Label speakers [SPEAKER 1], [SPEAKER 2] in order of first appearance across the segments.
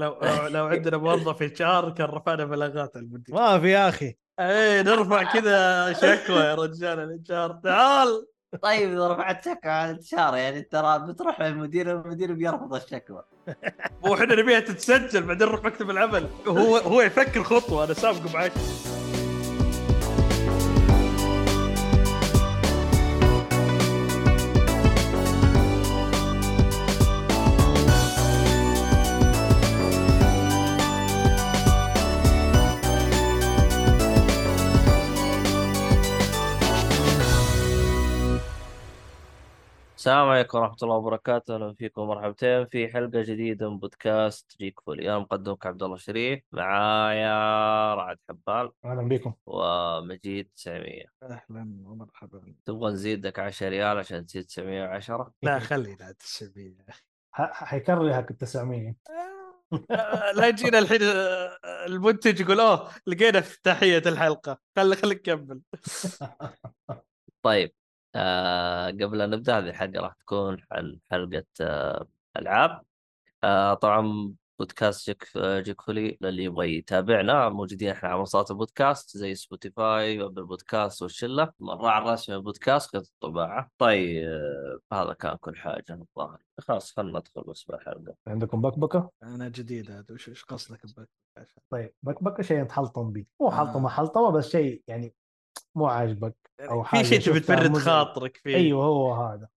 [SPEAKER 1] لو لو عندنا موظف HR كان رفعنا بلاغات على المدير
[SPEAKER 2] ما في يا أخي.
[SPEAKER 1] إيه نرفع كذا شكوى يا رجال ال HR. تعال.
[SPEAKER 3] طيب إذا رفعت شكوى على ال HR يعني ترى بتروح للمدير المدير بيرفض الشكوى.
[SPEAKER 1] وإحنا نبيها تتسجل بعدين نروح مكتب العمل. هو هو يفكر خطوة أنا سابقه معك.
[SPEAKER 3] السلام عليكم ورحمة الله وبركاته، أهلا فيكم مرحبتين في حلقة جديدة من بودكاست جيك فولي، أنا مقدمك عبد الله شريف، معايا رعد حبال
[SPEAKER 2] أهلا بكم.
[SPEAKER 3] ومجيد 900
[SPEAKER 1] أهلا ومرحبا.
[SPEAKER 3] تبغى نزيدك 10 ريال عشان تصير 910
[SPEAKER 1] لا خلينا تسميه
[SPEAKER 2] ح- حيكرر لك ال 900
[SPEAKER 1] لا يجينا الحين آه، المنتج يقول أوه لقينا في تحية الحلقة. خلي خليك نكمل
[SPEAKER 3] طيب آه قبل أن نبدأ هذه الحلقة راح تكون عن حلقة آه ألعاب. آه طبعا بودكاست جيك جيك فولي للي يبغى يتابعنا. موجودين إحنا على منصات البودكاست زي سبوتيفاي و Apple Podcast والشله الراعي الرسمي للبودكاست قد الطباعة. طيب آه، هذا كان كل حاجة. الظاهر. خلاص خلينا ندخل بس بالحلقة
[SPEAKER 2] عندكم بكبكة؟
[SPEAKER 1] أنا جديد هذا وش إيش قصدك بك
[SPEAKER 2] طيب بكبكة شيء تحلطم به. مو حلطمة حلطمة بس شيء يعني مو عاجبك أو
[SPEAKER 1] في
[SPEAKER 2] حاجة
[SPEAKER 1] شيء تبي
[SPEAKER 2] مزعج.
[SPEAKER 1] خاطرك فيه
[SPEAKER 2] أيوه هو هذا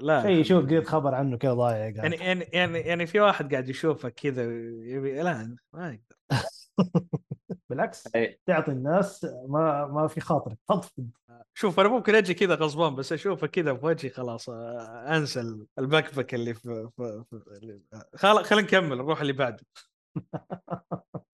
[SPEAKER 1] لا
[SPEAKER 2] شيء يشوف قريت خبر عنه كذا ضايع
[SPEAKER 1] يعني. يعني يعني يعني في واحد قاعد يشوفك كذا يبي لا ما يقدر
[SPEAKER 2] بالعكس. تعطي الناس ما ما في خاطرك فضفض
[SPEAKER 1] شوف أنا ممكن أجي كذا غصبان بس اشوفه كذا في وجهي خلاص أنسى البكبك اللي في, في, في خلينا نكمل نروح اللي بعده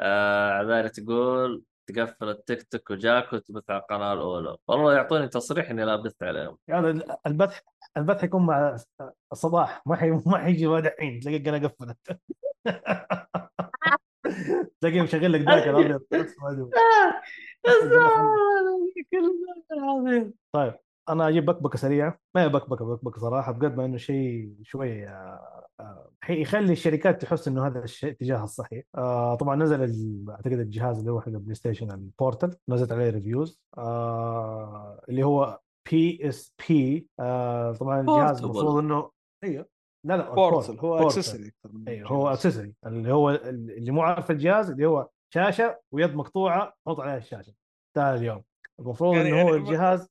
[SPEAKER 3] آه عبالة تقول تقفل التيك توك وجاك وتبث على القناة الأولى. والله يعطوني تصريح إني لا بث عليهم.
[SPEAKER 2] يعني البث البث حيكون مع الصباح. ما حي ما حيجي بعد الحين. تلاقي القناة قفلت. تلاقيه مشغل لك ذاك الابيض أسود. طيب. أنا أجيب بكبكه سريعه ما هي بكبكه بكبكه صراحة بقد ما إنه شيء شوي آه، آه، يخلي الشركات تحس إنه هذا الشيء اتجاه الصحيح. آه طبعا نزل أعتقد الجهاز اللي هو حق البلاي ستيشن ال Portal نزلت عليه reviews آه اللي هو PSP طبعا الجهاز. المفروض إنه أيوه. لا لا Portal
[SPEAKER 1] هو. accessory
[SPEAKER 2] أيوه هو accessory اللي هو اللي مو عارف الجهاز اللي هو شاشة ويد مقطوعة تحط عليها الشاشة. انتهى اليوم. المفروض
[SPEAKER 1] يعني-
[SPEAKER 2] إنه هو
[SPEAKER 1] يعني-
[SPEAKER 2] الجهاز الج-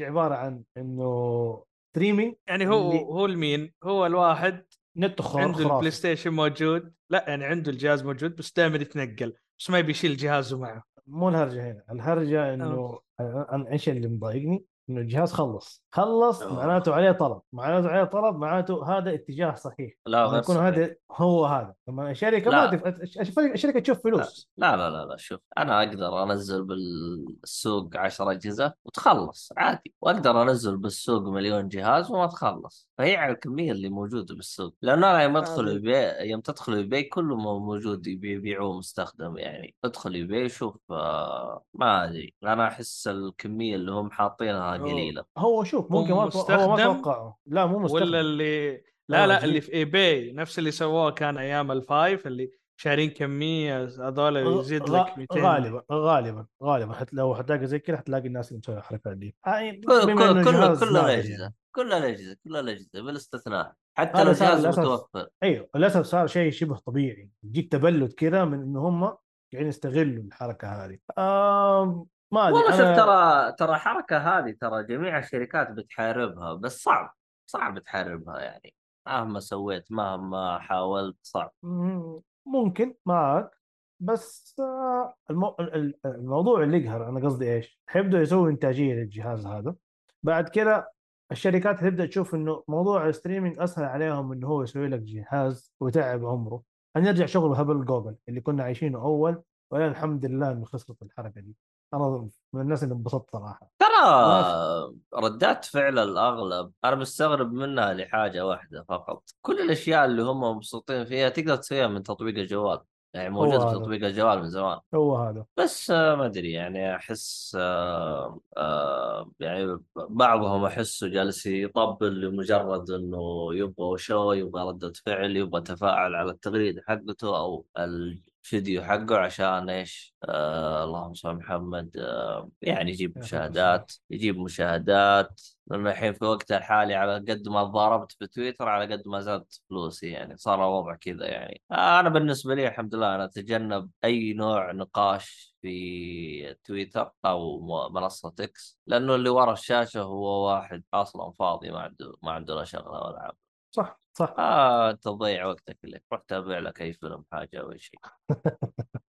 [SPEAKER 2] عبارة عن إنه streaming
[SPEAKER 1] يعني هو
[SPEAKER 2] اللي-
[SPEAKER 1] هو المين هو الواحد
[SPEAKER 2] نت خر-
[SPEAKER 1] عنده البلاي
[SPEAKER 2] خرافي.
[SPEAKER 1] ستيشن موجود. لا يعني عنده الجهاز موجود بس دائما يتنقل بس ما يبي يشيل جهازه معه.
[SPEAKER 2] مو الهرجة هنا الهرجة إنه أنا إيش اللي مضايقني؟ إنه الجهاز خلص. خلص
[SPEAKER 3] أوه.
[SPEAKER 2] معناته عليه طلب. معناته عليه طلب معناته هذا اتجاه صحيح.
[SPEAKER 3] لا غير
[SPEAKER 2] يكون. هذا هو هذا. لما الشركة
[SPEAKER 3] لا.
[SPEAKER 2] ما تف... الش- الشركة تشوف فلوس.
[SPEAKER 3] لا لا لا لا شوف أنا أقدر أنزل بالسوق 10 أجهزة وتخلص عادي. وأقدر أنزل بالسوق مليون جهاز وما تخلص. فهي على الكمية اللي موجودة بالسوق. لأنه أنا يوم أدخل
[SPEAKER 1] هذا-
[SPEAKER 3] eBay يوم تدخل eBay كله مو- موجود يبي- يبيعوه مستخدم يعني. أدخل eBay شوف آه ما أدري أنا أحس الكمية اللي هم حاطينها. قليلة
[SPEAKER 2] هو شوف ممكن ما هو ما توقعه لا مو مستخدم
[SPEAKER 1] ولا اللي
[SPEAKER 2] لا،
[SPEAKER 1] لا. اللي في eBay نفس اللي سووه كان أيام ال five اللي شارين كمية هذول يزيد لك 200
[SPEAKER 2] غالبا غالبا غالبا حت لو حتلاقي زي كذا حتلاقي الناس اللي مسوي الحركات دي آه،
[SPEAKER 3] كل
[SPEAKER 2] بما إنه
[SPEAKER 3] كل كل
[SPEAKER 2] جهاز
[SPEAKER 3] كل
[SPEAKER 2] نادر
[SPEAKER 3] الاجهزه
[SPEAKER 2] يعني.
[SPEAKER 3] كل الاجهزه كل الاجهزه بالاستثناء حتى
[SPEAKER 2] هذا
[SPEAKER 3] لو جهاز. متوفر
[SPEAKER 2] أيوه للأسف صار شيء شبه طبيعي يجيك تبلد كذا من إنه هم قاعدين يستغلوا الحركة هذه. آه ما أدري
[SPEAKER 3] والله شوف
[SPEAKER 2] أنا-
[SPEAKER 3] ترى ترى الحركه هذه ترى جميع الشركات بتحاربها بس صعب صعب تحاربها يعني. مهما سويت مهما حاولت صعب.
[SPEAKER 2] مم، ممكن معك بس آه، المو... ال- الموضوع اللي يقهر أنا قصدي إيش؟ حيبدأوا يسووا إنتاجية للجهاز هذا. بعد كذا الشركات هتبدا تشوف إنه موضوع ال streaming أسهل عليهم إنه هو يسوي لك جهاز ويتعب عمره. هنرجع شغل هبل جوجل اللي كنا عايشينه أول. ولله الحمد لله إنه خسرت الحركة دي. أنا من الناس اللي انبسطت صراحة.
[SPEAKER 3] ترى ردات فعل الأغلب أنا مستغرب منها لحاجة واحدة فقط. كل الأشياء اللي هم مبسوطين فيها تقدر تسويها من تطبيق الجوال. يعني موجودة في. تطبيق الجوال من زمان.
[SPEAKER 2] هو هذا.
[SPEAKER 3] بس ما أدري يعني أحس آه آه يعني بعضهم أحسه جالس يطبل لمجرد إنه يبغى شو يبغى ردة فعل يبغى تفاعل على التغريدة حقته أو الفيديو حقه عشان إيش؟ آه اللهم صل على محمد. آه يعني يجيب مشاهدات يجيب مشاهدات. لأنه الحين في وقتها الحالي على قد ما تضاربت في تويتر على قد ما زادت فلوسي يعني. صار الوضع كذا يعني. آه أنا بالنسبة لي الحمد لله أنا أتجنب أي نوع نقاش في تويتر أو منصة إكس لأنه اللي ورا الشاشة هو واحد أصلا فاضي ما عنده ما عنده لا شغلة ولا عمل.
[SPEAKER 2] صح. صح.
[SPEAKER 3] آه انت تضيع وقتك لك روح تابع لك اي فيلم حاجة أو شيء.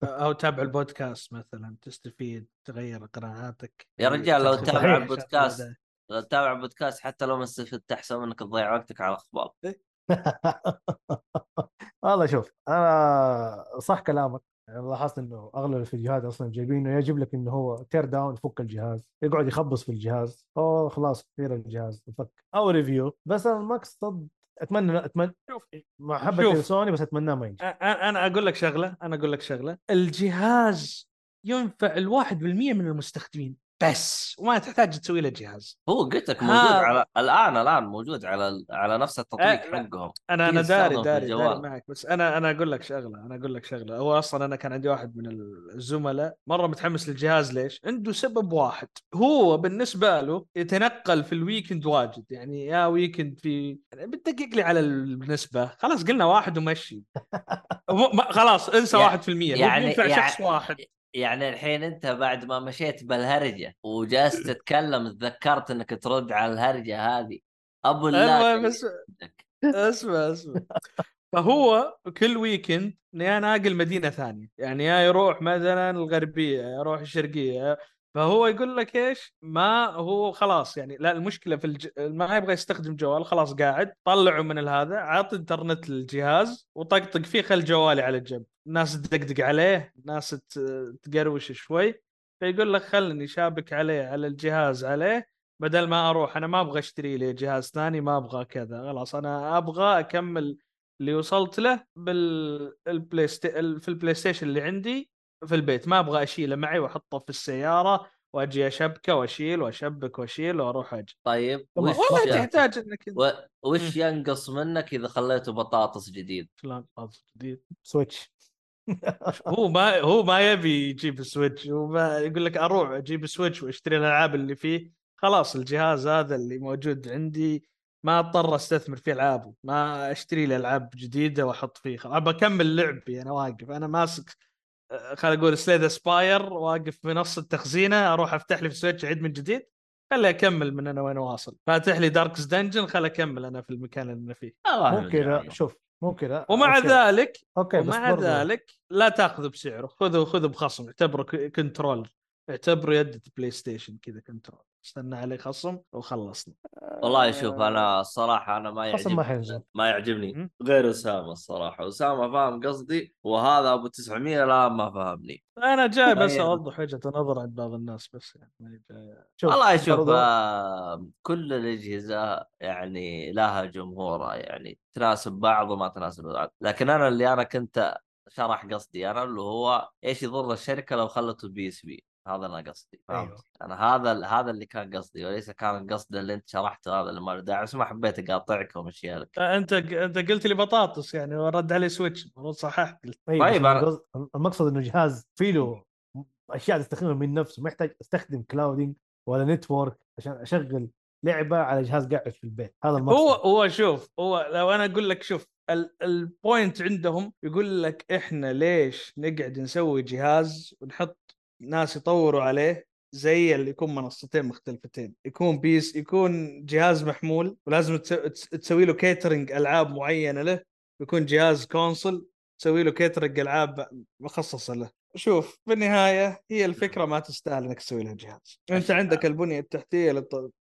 [SPEAKER 1] أو تابع البودكاست مثلا تستفيد تغير قناعاتك
[SPEAKER 3] يا رجال لو
[SPEAKER 2] تتابع
[SPEAKER 3] البودكاست،. لو تتابع بودكاست حتى لو ما استفدت أحسن منك تضيع وقتك على أخبار
[SPEAKER 2] والله شوف أنا صح كلامك. يعني لاحظت إنه أغلب الفيديوهات أصلا جايبينه يجيب لك إنه هو tear down فك الجهاز يقعد يخبص في الجهاز أوه خلاص كثير الجهاز فك. أو ريفيو بس أنا المقصد أتمنى أتمنى
[SPEAKER 1] شوف
[SPEAKER 2] محبتي
[SPEAKER 1] شوف.
[SPEAKER 2] لسوني بس اتمناه ما ينجح.
[SPEAKER 1] أنا أقول لك شغلة أنا أقول لك شغلة. الجهاز ينفع الواحد بالمية من المستخدمين. بس وما تحتاج تسوي له جهاز.
[SPEAKER 3] هو قلت لك موجود على الآن الآن موجود على على نفس التطبيق
[SPEAKER 1] لا.
[SPEAKER 3] حقهم.
[SPEAKER 1] أنا
[SPEAKER 3] أنا
[SPEAKER 1] داري داري داري. معك بس أنا أنا أقول لك شغلة أنا أقول لك شغلة. هو أصلا أنا كان عندي واحد من الزملاء مرة متحمس للجهاز ليش؟ عنده سبب واحد. هو بالنسبة له يتنقل في ال weekend واجد. يعني يا weekend في يعني بتدقق لي على النسبة. خلاص قلنا واحد ومشي. خلاص انسى
[SPEAKER 3] يع-
[SPEAKER 1] واحد في المية. يعني
[SPEAKER 3] يعني-
[SPEAKER 1] ينفع
[SPEAKER 3] يعني-
[SPEAKER 1] شخص واحد.
[SPEAKER 3] يعني الحين انت بعد ما مشيت بالهرجة وجالس تتكلم تذكرت انك ترد على الهرجة هذه. أبو الله
[SPEAKER 1] المهم بس اسمع اسمع. فهو كل weekend يا ناقل مدينة ثانية. يعني يا يروح مثلا الغربية يروح الشرقية فهو يقول لك إيش ما هو خلاص يعني لا المشكلة في الج... ما يبغى يستخدم جوال خلاص قاعد طلعه من هذا عط إنترنت للجهاز وطقطق فيه خل جوالي على جنب ناس تدقدق عليه ناس ت- تقروش شوي فيقول لك خلني شابك عليه على الجهاز عليه بدل ما أروح أنا ما أبغى أشتري لي جهاز ثاني ما أبغى كذا خلاص أنا أبغى أكمل اللي وصلت له بالبلاي. في البلاي ستيشن اللي عندي في البيت ما أبغى اشيله معي وأحطه في السيارة وأجي أشبكه وأشيل واشبك وأشيل وأروح أجي.
[SPEAKER 3] طيب. وش
[SPEAKER 1] والله تحتاج إنك
[SPEAKER 3] و... وش ينقص منك إذا خليته بطاطس جديد؟
[SPEAKER 1] شلون قصد جديد.
[SPEAKER 2] Switch.
[SPEAKER 1] هو ما هو ما يبي يجيب ال Switch هو ما يقول لك أروح أجيب ال Switch وأشتري الألعاب اللي فيه. خلاص الجهاز هذا اللي موجود عندي ما اضطر أستثمر في ألعابه. ما أشتري لي ألعاب جديدة وأحط فيه. خلاص ابى أكمل لعبي أنا واقف. أنا ماسك آه، خليني أقول Slay the Spire واقف في نص التخزينة أروح أفتح لي في Switch اعيد من جديد خلي اكمل من أنا وين واصل. فاتح لي Darkest Dungeon خلي اكمل أنا في المكان اللي أنا فيه.
[SPEAKER 3] الله
[SPEAKER 2] مو كذا شوف مو كذا.
[SPEAKER 1] ومع
[SPEAKER 2] okay.
[SPEAKER 1] ذلك
[SPEAKER 2] okay بس
[SPEAKER 1] ومع
[SPEAKER 2] برضو.
[SPEAKER 1] ذلك لا تأخذه بسعره. خذه خذه بخصم اعتبره control اعتبره يد PlayStation كذا control استنى عليه خصم وخلصنا.
[SPEAKER 3] والله شوف أنا الصراحة أنا ما
[SPEAKER 2] خصم ما
[SPEAKER 3] يعجبني
[SPEAKER 2] حينزل.
[SPEAKER 3] ما يعجبني? غير أسامة الصراحة. أسامة فاهم قصدي؟ وهذا أبو 900 لا ما فهمني.
[SPEAKER 1] أنا جاي بس
[SPEAKER 3] طيب.
[SPEAKER 1] أوضح وجهة نظر عند بعض الناس بس يعني
[SPEAKER 2] شوف
[SPEAKER 3] والله شوف آه كل الأجهزة يعني لها جمهورها يعني تناسب بعض وما تناسب بعض. لكن أنا اللي أنا كنت شرح قصدي أنا اللي هو إيش يضر الشركة لو خلته ال PSP؟ هذا أنا قصدي فهمت؟
[SPEAKER 2] أيوه.
[SPEAKER 3] أنا هذا هذا اللي كان قصدي وليس كان القصد اللي أنت شرحته هذا اللي ما له داعي بس ما حبيت أقاطعك وامشيها لك
[SPEAKER 1] أنت أنت قلت لي بطاطس يعني ورد علي Switch المفروض صححت. قلت
[SPEAKER 3] طيب
[SPEAKER 2] بس
[SPEAKER 3] أنا-
[SPEAKER 2] المقصد إنه جهاز فيه له أشياء تستخدمها من نفسه محتاج أستخدم clouding ولا network عشان أشغل لعبة على جهاز قاعد في البيت. هذا المقصد.
[SPEAKER 1] هو هو شوف هو لو أنا أقول لك شوف ال- ال point عندهم يقول لك إحنا ليش نقعد نسوي جهاز ونحط ناس يطوروا عليه زي اللي يكون منصتين مختلفتين. يكون بيس يكون جهاز محمول ولازم تس- تس- تسوي له catering ألعاب معينة له. يكون جهاز console تسوي له catering ألعاب مخصصة له. شوف بالنهاية هي الفكرة ما تستاهل إنك تسوي لها جهاز.
[SPEAKER 3] أنت.
[SPEAKER 1] عندك البنية التحتية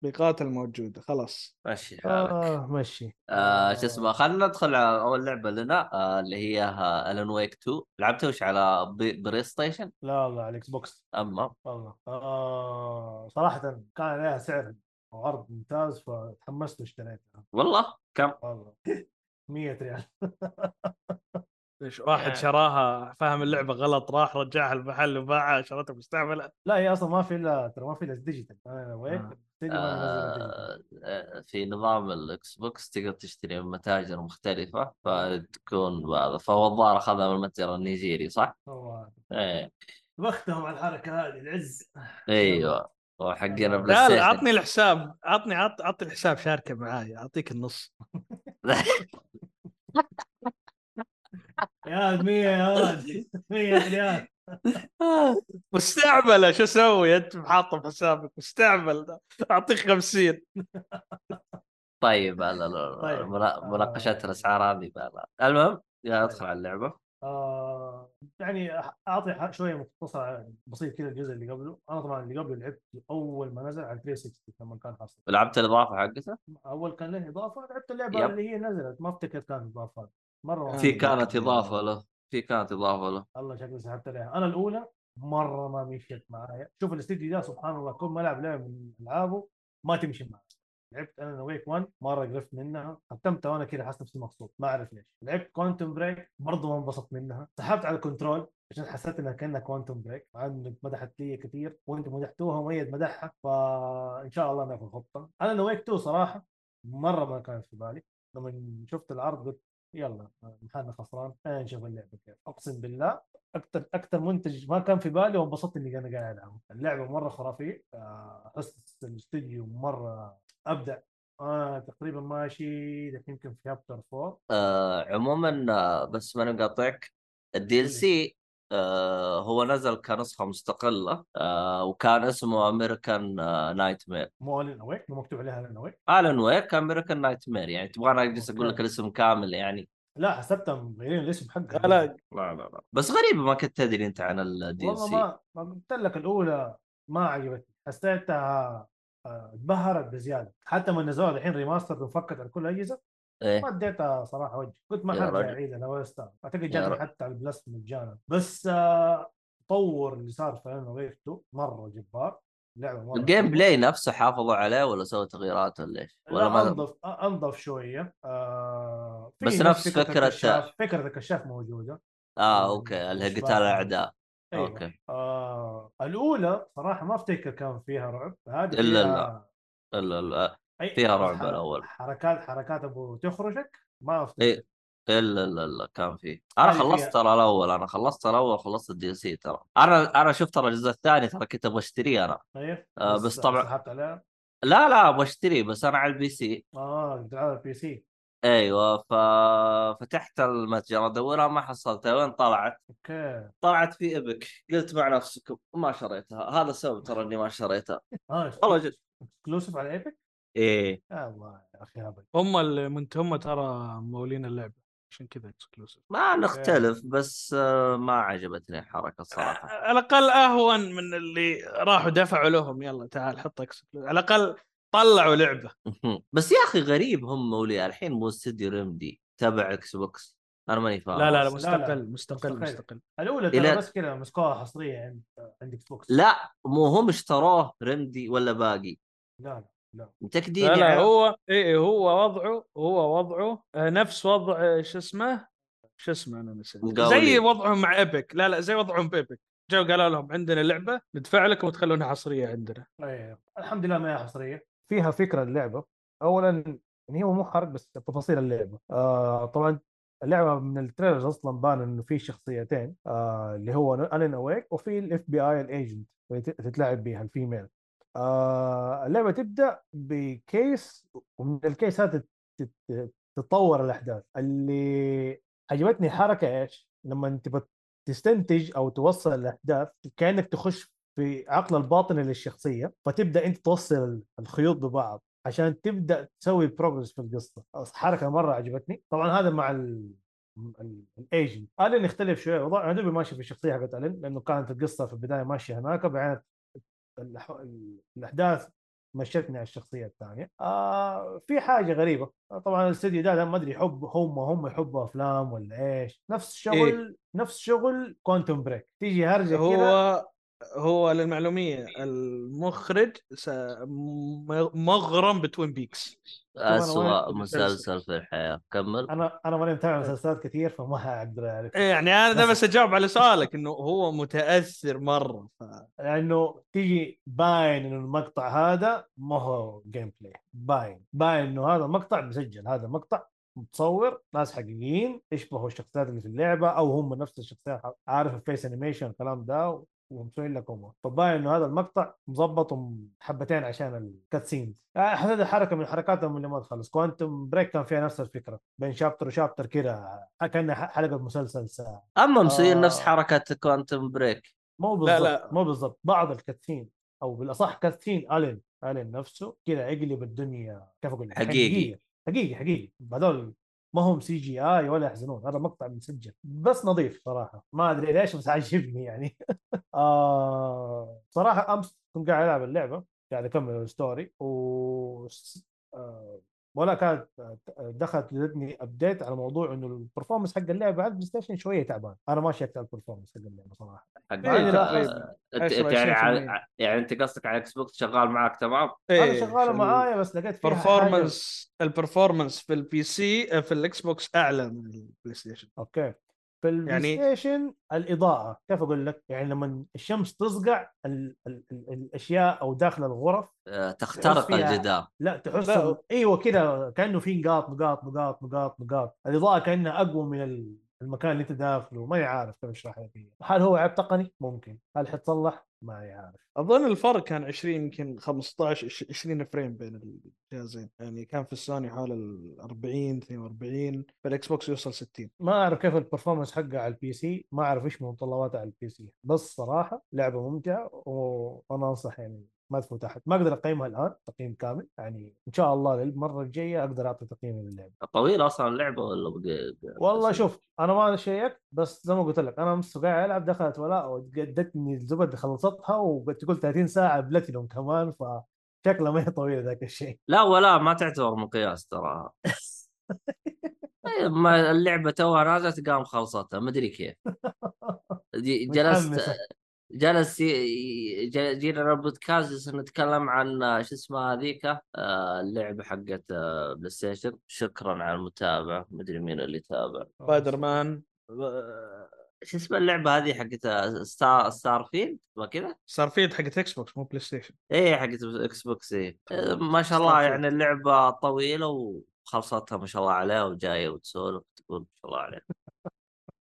[SPEAKER 1] للتطبيقات الموجودة خلاص.
[SPEAKER 3] مشي حالك
[SPEAKER 2] آه مشي
[SPEAKER 3] آه شو اسمه خلينا ندخل على أول لعبة لنا آه اللي هي Alan Wake 2 لعبتها وش على PlayStation؟
[SPEAKER 2] لا والله على ال Xbox
[SPEAKER 3] أما.
[SPEAKER 2] والله. آه صراحة كان عليها سعر وعرض ممتاز فتحمست واشتريتها.
[SPEAKER 3] والله؟ كم؟
[SPEAKER 2] والله. 100 ريال.
[SPEAKER 1] واحد
[SPEAKER 3] يعني-
[SPEAKER 1] شراها فاهم اللعبة غلط راح رجعها المحل وباعها شرتها مستعملة.
[SPEAKER 2] لا هي أصلا ما في إلا ترى ما في إلا digital أنا وين؟
[SPEAKER 1] آه.
[SPEAKER 3] آه، آه، في نظام ال Xbox تقدر تشتري من متاجر مختلفة فتكون هذا. فهو الظاهر أخذها من المتجر النيجيري صح؟ إيه.
[SPEAKER 2] بختهم على الحركة هذه العز.
[SPEAKER 3] أيوه. وحقنا
[SPEAKER 2] لا،
[SPEAKER 3] بلاي
[SPEAKER 1] لا لا عطني الحساب. عطني عط عطني الحساب شاركة معاي. أعطيك النص.
[SPEAKER 2] يا 100 يا ولد. 100 ريال
[SPEAKER 1] مستعملة. شو أسوي؟ أنت حاطه في حسابك. مستعمل. أعطيك 50
[SPEAKER 3] طيب لا
[SPEAKER 2] طيب. آه.
[SPEAKER 3] الاسعار هذه المهم يا ادخل على اللعبة.
[SPEAKER 2] آه يعني أعطي شوية مختصر بسيط كذا الجزء اللي قبله. أنا طبعا اللي قبله لعبت أول ما نزل على 360 لما كان حصل
[SPEAKER 3] لعبت الإضافة حقته؟
[SPEAKER 2] أول كان له إضافة لعبت اللعبة
[SPEAKER 3] yep.
[SPEAKER 2] اللي هي نزلت. ما أفتكر كانت اضافات مرة
[SPEAKER 3] في كانت
[SPEAKER 1] ذكر.
[SPEAKER 3] إضافة له في كانت إضافة له.
[SPEAKER 2] الله شكلي سحبت عليها. أنا الأولى مرة ما مشيت معايا. شوف الاستديو ده سبحان الله كل ما ألعب لعبة من ألعابه ما تمشي معي لعبت Alan Wake 1 مرة قرفت منها ختمتها وأنا كذا حاسس نفسي مبسوط ما أعرف ليش. لعبت Quantum Break برضه ما انبسطت منها. سحبت على ال Control عشان حسيت إنها كأنها Quantum Break مع انك مدحت لي كثير وأنت مدحتوها وميد مدحها فإن شاء الله ناخذ خطة. Alan Wake 2 صراحة مرة ما كانت في بالي. لما شفت العرض قلت يلا محلنا خسران. خلينا نشوف اللعبة كيف. أقسم بالله أكثر أكثر منتج ما كان في بالي وانبسطت إني أنا قاعد العبه اللعبة مرة خرافية. آه، احس الاستوديو مرة أبدع. آه تقريبا ماشي يمكن في chapter 4
[SPEAKER 3] آه عموما آه، بس ما نقاطعك ال DLC آه هو نزل كنسخة مستقلة آه وكان اسمه امريكان Nightmare
[SPEAKER 2] مو Alan Wake مو مكتوب عليها Alan
[SPEAKER 3] Wake Alan Wake American Nightmare يعني تبغانا أجلس أقول لك. الاسم كامل يعني.
[SPEAKER 2] لا حسبتها مغيرين الاسم حقها
[SPEAKER 1] لا لا.
[SPEAKER 3] لا بس غريبة ما كنت تدري أنت عن ال DL
[SPEAKER 2] والله
[SPEAKER 3] C
[SPEAKER 2] ما ما قلت لك الأولى ما عجبتني. حسيتها آه، اتبهرت بزيادة. حتى من نزلوها الحين remaster وفكت على كل الاجهزه
[SPEAKER 3] إيه
[SPEAKER 2] ما اديتها صراحة وجه كنت ما حرجع. اعيدها لو يستاهل
[SPEAKER 3] أعتقد
[SPEAKER 2] جاتني. حتى على ال Plus مجانا بس آه، التطور اللي صار في انه 2 مرة جبار اللعبه مرة
[SPEAKER 3] ال
[SPEAKER 2] game.
[SPEAKER 3] play نفسه حافظوا عليه ولا سووا تغييرات ولا إيش؟ ولا
[SPEAKER 2] لا
[SPEAKER 3] ما
[SPEAKER 2] أنظف أنظف شوية آه
[SPEAKER 3] بس نفس فكرة-
[SPEAKER 2] الكشاف فكرة الكشاف موجودة
[SPEAKER 3] آه okay اللي هي قتال. الأعداء
[SPEAKER 2] أيوة.
[SPEAKER 3] okay
[SPEAKER 2] آه الأولى صراحة ما أفتكر كان فيها رعب هذه فيها
[SPEAKER 3] لا. لا لا
[SPEAKER 2] أي
[SPEAKER 3] فيها
[SPEAKER 2] بس
[SPEAKER 3] رعب الأول.
[SPEAKER 2] حركات حركات أبو تخرجك ما أفتكر.
[SPEAKER 3] إيه. إلا لا لا كان فيه
[SPEAKER 2] أنا
[SPEAKER 3] خلصت ترى الأول أنا خلصت الأول خلصت ال DLC ترى. أنا أنا شفت ترى الجزء الثاني ترى كنت أبغى أشتريه أنا.
[SPEAKER 2] أيوه
[SPEAKER 3] آه، بس طبعاً-
[SPEAKER 2] سحبت
[SPEAKER 3] لا لا أبغى اشتريه بس أنا على ال PC
[SPEAKER 2] آه على ال PC
[SPEAKER 3] أيوه ففتحت المتجر ادورها ما حصلتها وين طلعت؟
[SPEAKER 2] okay.
[SPEAKER 3] طلعت في Epic قلت مع نفسكم ما شريتها. هذا السبب ترى إني ما شريتها.
[SPEAKER 2] آه
[SPEAKER 3] والله جد
[SPEAKER 2] exclusive على Epic
[SPEAKER 3] إيه.
[SPEAKER 2] يا الله يا أخي هبل.
[SPEAKER 1] هم اللي منت هم ترى مولين اللعبة عشان كذا exclusive
[SPEAKER 3] ما نختلف بس آه، ما عجبتني الحركة الصراحه
[SPEAKER 1] على الأقل أهون من اللي راحوا دفعوا لهم يلا تعال حط exclusive على الأقل طلعوا لعبة.
[SPEAKER 3] بس يا أخي غريب هم مولي الحين مو استديو Remedy تبع Xbox أنا ماني فاهم.
[SPEAKER 1] لا لا لا مستقل
[SPEAKER 2] لا.
[SPEAKER 1] مستقل
[SPEAKER 2] مستقل.
[SPEAKER 1] مستقل.
[SPEAKER 2] الأولى
[SPEAKER 3] إلى-
[SPEAKER 2] ترى بس كذا مسكوها حصرية عند عند Xbox
[SPEAKER 3] لا مو هم اشتروه Remedy ولا باقي؟
[SPEAKER 2] لا لا.
[SPEAKER 3] متاكدين
[SPEAKER 1] لا لا
[SPEAKER 3] يعني؟
[SPEAKER 1] هو إيه هو وضعه هو وضعه آه، نفس وضع آه، شو اسمه؟ شو اسمه أنا نسيت. زي وضعهم مع Epic لا لا زي وضعهم ب Epic جو قالوا لهم عندنا لعبة ندفع لكم وتخلونها حصرية عندنا.
[SPEAKER 2] إيه الحمد لله ما هي حصرية. فيها فكرة اللعبه اولا ان هي مو حرق بس تفاصيل اللعبة. آه طبعا اللعبة من ال trailers أصلا بان إنه في شخصيتين آه اللي هو Alan Wake وفي ال FBI ال agent تتلعب بها ال female آه اللعبة تبدأ ب case ومن ال case هذا تت- تت- تتطور الأحداث. اللي عجبتني حركة إيش؟ لما انت تستنتج أو توصل الأحداث كأنك تخش في عقل الباطني للشخصية فتبدأ أنت توصل الخيوط ببعض عشان تبدأ تسوي progress في القصة. حركة مرة عجبتني. طبعا هذا مع ال ال agent Alan يختلف شوية وضع أنا دوبي ماشي في الشخصية حقت ألين لأنه كانت القصة في البداية ماشية هناك بعدين الأحداث مشتني على الشخصية الثانية. آه في حاجة غريبة. طبعا الاستديو ده ما أدري يحب هم هم يحبوا أفلام ولا إيش. نفس شغل نفس شغل Quantum Break تيجي هرجة
[SPEAKER 1] هو هو للمعلومية المخرج مغرم ب Twin
[SPEAKER 2] Peaks.
[SPEAKER 3] اسوء مسلسل في الحياة. كمل.
[SPEAKER 2] أنا أنا ماني متابع مسلسلات كثير فما أقدر أعرف.
[SPEAKER 1] إيه يعني أنا ده بس أجاوب على سؤالك إنه هو متأثر مرة ف...
[SPEAKER 2] لأنه تيجي باين إنه المقطع هذا ما هو gameplay باين. باين إنه هذا مقطع مسجل. هذا مقطع متصور ناس حقيقيين يشبهوا الشخصيات اللي في اللعبة أو هم نفس الشخصيات عارف ال face animation الكلام ده ومسوين لك هم فباين إنه هذا المقطع مظبط حبتين عشان ال cutscenes هذه حركه من حركاتهم اللي ما تخلص Quantum Break كان فيها نفس الفكرة بين chapter و chapter كده كانها حلقة مسلسل ساعه
[SPEAKER 3] أما مسويين
[SPEAKER 2] آه.
[SPEAKER 3] نفس حركة Quantum Break
[SPEAKER 2] مو
[SPEAKER 1] لا،
[SPEAKER 2] بالضبط
[SPEAKER 1] لا.
[SPEAKER 2] مو بالضبط بعض ال cutscene أو بالأصح cutscene Alan Alan نفسه كذا يقلب الدنيا كيف أقول لك؟
[SPEAKER 3] حقيقي.
[SPEAKER 2] حقيقي حقيقي هذول ما هم CGI ولا يحزنون هذا مقطع مسجل بس نظيف صراحة. ما أدري ليش بس عاجبني يعني. آه صراحة أمس كنت قاعد ألعب اللعبة قاعد أكمل ال story و آه ولاء كانت دخلت ادتني update على موضوع إنه ال performance حق اللعبه على ال PlayStation شوية تعبان. أنا ما شفت ال performance حق اللعبة صراحة.
[SPEAKER 3] حق
[SPEAKER 1] إيه،
[SPEAKER 2] لا،
[SPEAKER 1] تقريبا.
[SPEAKER 3] انت
[SPEAKER 1] 10
[SPEAKER 3] أنت يعني
[SPEAKER 1] 20%.
[SPEAKER 3] على يعني أنت قصدك على Xbox شغال معك تمام؟
[SPEAKER 2] أنا شغاله معايا بس لقيت فيها حاجة.
[SPEAKER 1] ال performance ال performance في ال PC في ال Xbox أعلى من ال PlayStation
[SPEAKER 2] okay. في ال Play
[SPEAKER 1] يعني-
[SPEAKER 2] Station الإضاءة. كيف أقول لك؟ يعني لما الشمس تصقع ال ال ال الأشياء أو داخل الغرف
[SPEAKER 3] آه، تخترق
[SPEAKER 2] فيها-
[SPEAKER 3] الجدار.
[SPEAKER 2] لا تحس. إيوه كذا كأنه في نقاط نقاط نقاط نقاط نقاط. الإضاءة كأنها أقوى من ال- المكان اللي انت داخله ماني عارف كيف اشرح لك. هل هو عيب تقني؟ ممكن هل حتصلح؟ ماني عارف
[SPEAKER 1] أظن الفرق كان 20 يمكن 15 عش- 20 frame بين الجهازين يعني كان في السوني حول ال 40 42 في ال Xbox يوصل 60
[SPEAKER 2] ما أعرف كيف ال performance حقها على ال P C ما أعرف إيش متطلباتها على ال PC بس صراحة لعبة ممتعة وأنا أنصح يعني ما تفوت احد ما أقدر أقيمها الآن تقييم كامل. يعني إن شاء الله المره الجاية أقدر أعطي تقييم للعبه
[SPEAKER 3] طويل أصلا اللعبة ولا بقى
[SPEAKER 2] والله شوف أنا ما شيكت بس زي ما قلت لك أنا أمس قاعد ألعب دخلت ولاء وادتني الزبد خلصتها وتقول 30 ساعة بلاتينوم كمان فشكلها ما هي طويلة ذاك الشيء.
[SPEAKER 3] لا ولاء ما تعتبر مقياس ترى. ما اللعبة توها نازلة قام خلصتها ما أدري كيف. جلست. جلس جينا البودكاست جلسنا نتكلم عن آه، شو اسمها هذيك آه، اللعبة حقت آه، PlayStation شكرا على المتابعة. ما أدري مين اللي تابع
[SPEAKER 1] سبايدر مان.
[SPEAKER 3] شو اسم اللعبة هذه حقت آه، Star Starfield ما كذا؟
[SPEAKER 1] Starfield حقت Xbox مو PlayStation
[SPEAKER 3] إيه حقت Xbox آه، ما شاء الله. يعني اللعبة طويلة وخلصتها ما شاء الله عليها وجاية وتسولف تقول ما شاء الله عليها.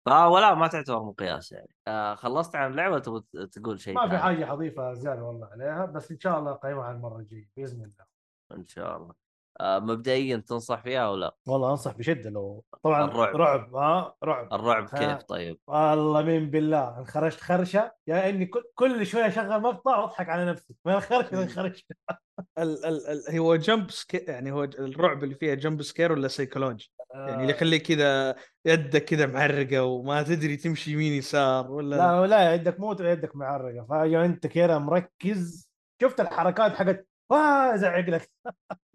[SPEAKER 3] فولاء ما تعتبر مقياس يعني. آه خلصت عن اللعبه تبغى تقول شيء
[SPEAKER 2] ما في؟ حاجة حضيفها زيادة والله عليها بس إن شاء الله اقيمها المرة الجاية بإذن الله.
[SPEAKER 3] إن شاء الله. مبدئيا تنصح فيها ولا
[SPEAKER 2] والله أنصح بشدة لو طبعا
[SPEAKER 3] الرعب.
[SPEAKER 2] رعب ها؟ رعب.
[SPEAKER 3] الرعب
[SPEAKER 2] خ-
[SPEAKER 3] كيف طيب؟
[SPEAKER 2] والله من بالله انخرشت خرشة يا إني كل- كل شوية أشغل مقطع وأضحك على نفسي. من الخرشه انخرشت.
[SPEAKER 1] ال ال ال هو jump sca- يعني هو الرعب اللي فيها jump scare ولا سيكولوجي؟ يعني اللي يخليك كذا يدك كذا معرقة وما تدري تمشي يمين يسار ولا
[SPEAKER 2] لا لا يدك موت ويدك معرقة. فجاه أنت كذا مركز شفت الحركات حقت آه يزعق لك.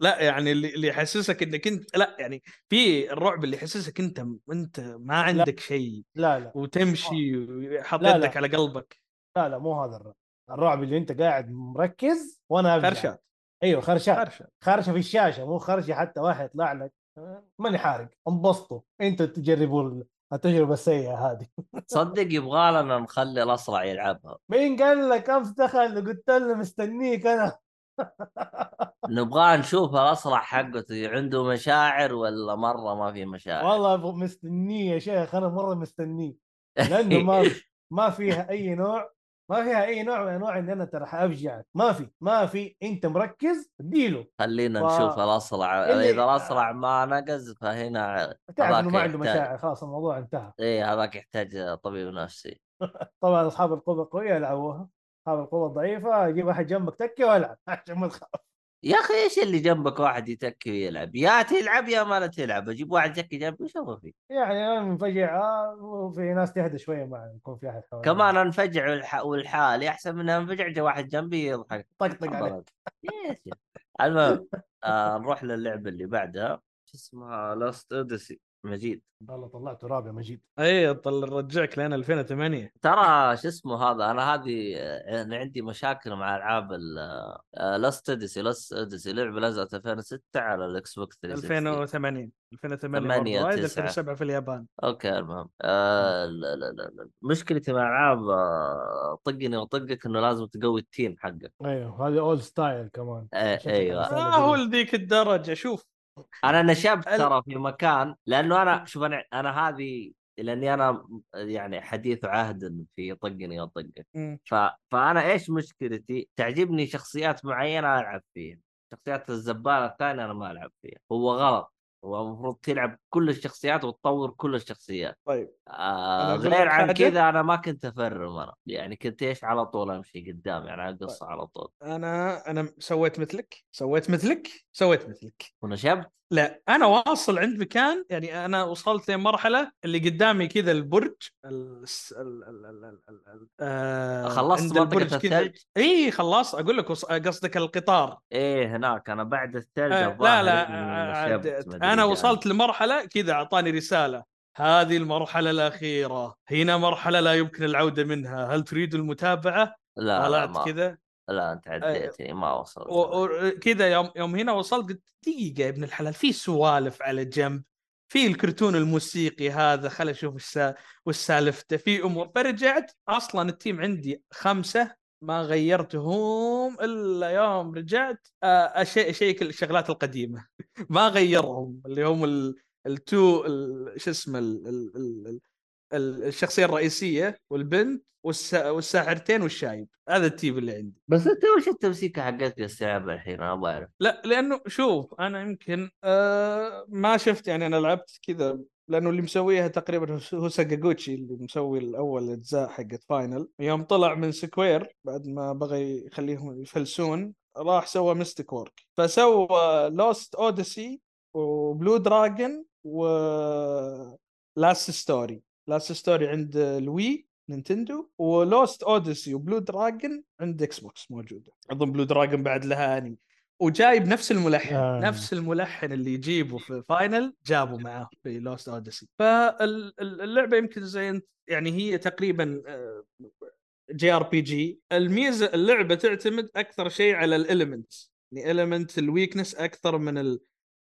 [SPEAKER 1] لا يعني اللي اللي يحسسك إنك أنت لا يعني في الرعب اللي يحسسك أنت أنت ما عندك شيء
[SPEAKER 2] لا لا.
[SPEAKER 1] وتمشي وحط
[SPEAKER 2] لا، لا.
[SPEAKER 1] يدك على قلبك.
[SPEAKER 2] لا لا مو هذا الرعب. الرعب اللي أنت قاعد مركز وأنا ابجع
[SPEAKER 1] خرشات.
[SPEAKER 2] أيوه خرشات.
[SPEAKER 1] خرشات
[SPEAKER 2] خرشة في الشاشة مو خرشة حتى واحد يطلع لك. آه، ماني حارق انبسطوا. أنتوا تجربوا ال- التجربة السيئة هذه.
[SPEAKER 3] تصدق يبغى لنا نخلي الاصلع يلعبها.
[SPEAKER 2] مين قال لك أمس دخل قلت له مستنيك أنا.
[SPEAKER 3] نبغى نشوف الاصلع حقته عنده مشاعر ولا مرة ما في مشاعر؟
[SPEAKER 2] والله مستنيه يا شيخ أنا مرة مستنيه. لأنه ما ما فيها أي نوع ما فيها أي نوع من أنواع إن أنا ترى حأفجعك. ما في ما في. أنت مركز اديله.
[SPEAKER 3] خلينا
[SPEAKER 2] ف-
[SPEAKER 3] نشوف الأصلع.
[SPEAKER 2] اللي-
[SPEAKER 3] إذا الأصلع ما نقز فهنا
[SPEAKER 2] تعرف إنه ما عنده. مشاعر خلاص الموضوع انتهى.
[SPEAKER 3] إيه هذاك يحتاج طبيب نفسي.
[SPEAKER 2] طبعا أصحاب القوه القويه يلعبوها. اصحاب القوة الضعيفة يجيب واحد جنبك تكي وألعب. عشان ما تخاف.
[SPEAKER 3] يا أخي إيش اللي جنبك واحد يتكي ويلعب؟ يا تلعب يا ما لا تلعب. أجيب واحد يتكي جنبي وش أبغى فيه؟
[SPEAKER 2] يعني أنا منفجع آه، وفي ناس تهدى شوية مع يكون في أحد حوالينا.
[SPEAKER 3] كمان أنفجع والح... والحالي أحسن من أنفجع جا واحد جنبي يضحك.
[SPEAKER 2] طقطق
[SPEAKER 3] يس. المهم آه نروح للعبة اللي بعدها. شو اسمها؟ Lost Odyssey مجيد.
[SPEAKER 2] والله طلعته رابع مجيد.
[SPEAKER 1] اي طل رجعك لين 2008
[SPEAKER 3] ترى شو اسمه هذا أنا هذه أنا عندي مشاكل مع ألعاب Lost Odyssey Lost Odyssey لعبة نزلت 2006 على ال Xbox 360
[SPEAKER 1] 2008 2008
[SPEAKER 3] ثمانية،
[SPEAKER 1] برضه وايد
[SPEAKER 3] تسعة.
[SPEAKER 1] 2007 في اليابان.
[SPEAKER 3] okay المهم. آه لا لا لا لا. مشكلتي مع ألعاب آه، طقني وطقك إنه لازم تقوي ال team حقك.
[SPEAKER 2] أيوه هذا اول ستايل كمان.
[SPEAKER 3] إيه،.
[SPEAKER 2] إنسان
[SPEAKER 1] ما هو. لذيك الدرجة. شوف
[SPEAKER 3] أنا نشبت ترى في مكان لأنه أنا شوف أنا أنا هذه لأني أنا يعني حديث عهد في طقني وطقك. ف... فأنا إيش مشكلتي؟ تعجبني شخصيات معينة ألعب فيها، شخصيات الزبالة الثانية أنا ما ألعب فيها، هو غلط، هو المفروض تلعب كل الشخصيات وتطور كل الشخصيات،
[SPEAKER 1] طيب
[SPEAKER 3] آه غير عن؟ كذا أنا ما كنت أفرم أنا، يعني كنت إيش على طول أمشي قدام يعني على القصة على طول،
[SPEAKER 1] أنا أنا سويت مثلك سويت مثلك سويت مثلك.
[SPEAKER 3] ونشبت؟
[SPEAKER 1] لا أنا واصل عند مكان يعني أنا وصلت لمرحله اللي قدامي كذا البرج ال... ال... ال... ال... ال... ال... آه...
[SPEAKER 3] خلصت
[SPEAKER 1] البرج
[SPEAKER 3] الثلج؟
[SPEAKER 1] إي خلاص أقول لك قصدك القطار.
[SPEAKER 3] إيه هناك. أنا بعد الثلج
[SPEAKER 1] آه لا لا آه، أنا
[SPEAKER 3] جاني.
[SPEAKER 1] وصلت لمرحلة كذا أعطاني رسالة. هذه المرحلة الأخيرة. هنا مرحلة لا يمكن العودة منها. هل تريد المتابعة؟
[SPEAKER 3] لا
[SPEAKER 1] طلعت كذا.
[SPEAKER 3] لا أنت عديتني ما وصلت.
[SPEAKER 1] وكذا يوم يوم هنا وصلت قلت دقيقة يا ابن الحلال في سوالف على جنب في الكرتون الموسيقي هذا خل أشوف وش سا- وش سالفته في أمور. فرجعت أصلا ال team عندي خمسة ما غيرتهم إلا يوم رجعت أشي- أشيك الشغلات القديمة. ما غيرهم اللي هم ال- التو ال- شو اسمه ال- ال- ال- ال- ال- الشخصية الرئيسية والبنت والس- والساحرتين والشايب. هذا ال team اللي عندي.
[SPEAKER 3] بس أنت وش التمسيكه حقتك السعر الحين؟ أنا أبغى أعرف.
[SPEAKER 1] لا لأنه شوف أنا يمكن آه ما شفت يعني أنا لعبت كذا لأنه اللي مسويها تقريبا هو- هو ساكاغوتشي اللي مسوي الأول اجزاء حقت Final. يوم طلع من Square بعد ما بغى يخليهم يفلسون راح سوى Mistwalker. فسوى Lost Odyssey و Blue Dragon و Last Story Last Story عند ال Wii Nintendo و Lost Odyssey و Blue Dragon عند Xbox موجودة اظن Blue Dragon بعد لها انمي وجايب نفس الملحن
[SPEAKER 2] آه.
[SPEAKER 1] آه. نفس الملحن اللي يجيبه في Final جابه معاه في Lost Odyssey فاللعبة يمكن زي انت يعني هي تقريبا JRPG الميزة اللعبة تعتمد أكثر شيء على ال elements يعني element ال weakness أكثر من ال...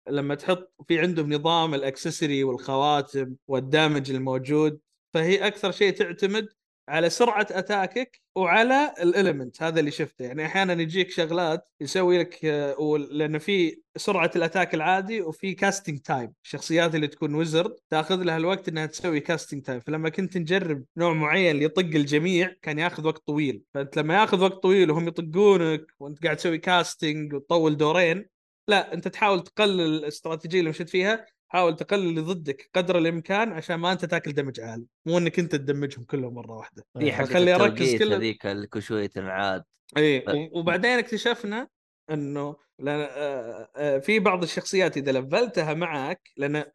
[SPEAKER 1] لما تحط في عندهم نظام ال accessory والخواتم وال damage الموجود فهي أكثر شيء تعتمد على سرعة attack ك وعلى ال element هذا اللي شفته. يعني أحيانا يجيك شغلات يسوي لك آه، لأنه في سرعة ال attack العادي وفي casting time الشخصيات اللي تكون wizard تأخذ لها الوقت إنها تسوي casting time فلما كنت نجرب نوع معين اللي يطق الجميع كان ياخذ وقت طويل. فأنت لما ياخذ وقت طويل وهم يطقونك وأنت قاعد تسوي casting وتطول دورين لا أنت تحاول تقلل الاستراتيجية اللي مشيت فيها حاول تقلل اللي ضدك قدر الإمكان عشان ما أنت تاكل دمج عالي. مو إنك أنت تدمجهم كلهم مرة واحدة.
[SPEAKER 3] في حق
[SPEAKER 1] خلي
[SPEAKER 3] التوقيت
[SPEAKER 1] كل-
[SPEAKER 3] هذيك اللي كل شوية تنعاد
[SPEAKER 1] اي وبعدين اكتشفنا إنه لأن آه، آه، في بعض الشخصيات إذا لفلتها معك لأن آه،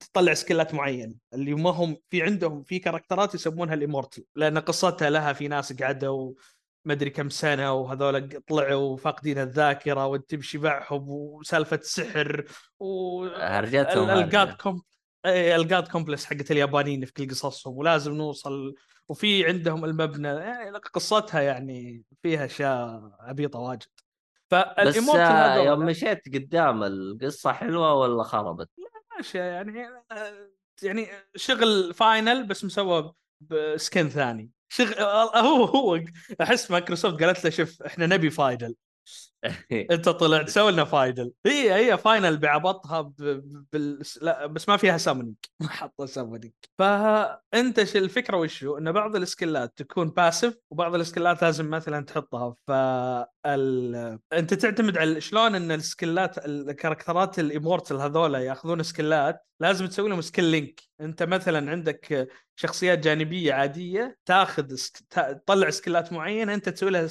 [SPEAKER 1] تطلع سكيلات معينة اللي ما هم في عندهم في كاركترات يسمونها الامورتل لأن قصتها لها في ناس قعدوا مدري كم سنة وهذول طلعوا فاقدين الذاكرة وأنت تمشي معهم وسالفة سحر و
[SPEAKER 3] هرجتهم
[SPEAKER 1] ال
[SPEAKER 3] God.
[SPEAKER 1] كوم ال God complex حقت اليابانيين في كل قصصهم ولازم نوصل وفي عندهم المبنى يعني قصتها يعني فيها أشياء عبيطة واجد
[SPEAKER 3] بس
[SPEAKER 1] فال immortal
[SPEAKER 3] آه،
[SPEAKER 1] هذول
[SPEAKER 3] يوم مشيت قدام القصة حلوة ولا خربت؟
[SPEAKER 1] اشياء يعني آه، يعني شغل Final بس مسوى ب skin ثاني شغل آه، هو هو أحس مايكروسوفت قالت له شوف إحنا نبي Final انت طلعت سوي لنا Final. هي هي Final بعبطها بال... لا بس ما فيها summoning ما حطوا summoning فأنت الفكرة وشو؟ إن بعض السكيلات تكون باسف وبعض السكيلات لازم مثلا تحطها. فال... أنت تعتمد على شلون إن السكيلات الكاركترات الايمورتال هذولا يأخذون skill ات لازم تسوي لهم skill link أنت مثلا عندك شخصيات جانبية عادية تأخذ sk... تطلع skill ات معينة أنت تسوي لها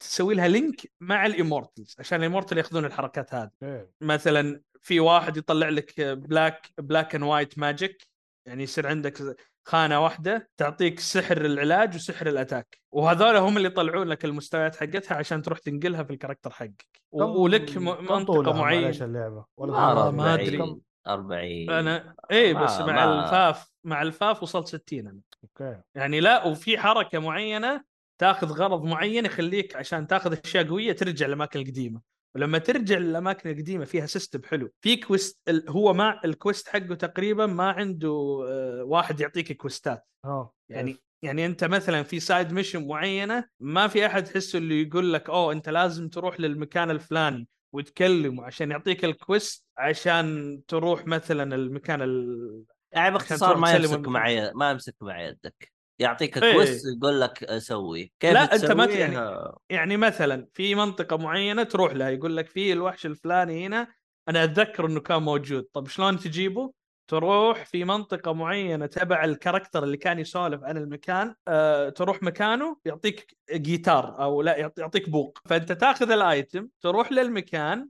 [SPEAKER 1] تسوي لها link مع ال immortals عشان ال immortal ياخذون الحركات هذه.
[SPEAKER 2] إيه.
[SPEAKER 1] مثلا في واحد يطلع لك black black and white magic يعني يصير عندك خانة واحدة تعطيك سحر العلاج وسحر ال attack. وهذول هم اللي يطلعون لك المستويات حقتها عشان تروح تنقلها في ال character
[SPEAKER 2] حقك.
[SPEAKER 1] ولك
[SPEAKER 2] منطقة
[SPEAKER 3] معينة.
[SPEAKER 1] اللعبة؟
[SPEAKER 3] رد
[SPEAKER 1] ما. أدري.
[SPEAKER 3] 40
[SPEAKER 1] أنا إيه بس
[SPEAKER 3] ما-
[SPEAKER 1] مع
[SPEAKER 3] ما-
[SPEAKER 1] الفاف مع الفاف وصلت 60 أنا.
[SPEAKER 2] أوكي.
[SPEAKER 1] يعني لا وفي حركة معينة تاخذ غرض معين يخليك عشان تاخذ أشياء قوية ترجع للأماكن القديمة ولما ترجع للأماكن القديمة فيها سيستم حلو في كويست ال- هو ما الكويست حقه تقريبا ما عنده آه، واحد يعطيك كويستات
[SPEAKER 2] آه
[SPEAKER 1] يعني؟ يعني أنت مثلا في سايد ميشن معينة ما في أحد تحسه اللي يقول لك أوه أنت لازم تروح للمكان الفلاني وتكلمه عشان يعطيك ال quest عشان تروح مثلا المكان ال...
[SPEAKER 3] يعني باختصار ما يمسك
[SPEAKER 1] المكان.
[SPEAKER 3] مع يد- ما يمسك مع يدك يعطيك
[SPEAKER 1] إيه.
[SPEAKER 3] quest يقول لك سوي كيف
[SPEAKER 1] لا، أنت ما؟ يعني- يعني مثلا في منطقة معينة تروح لها يقول لك في الوحش الفلاني هنا أنا أتذكر إنه كان موجود طب شلون تجيبه تروح في منطقة معينة تبع ال character اللي كان يسولف عن المكان أه تروح مكانه يعطيك جيتار أو لا يعط- يعطيك بوق فأنت تاخذ ال item تروح للمكان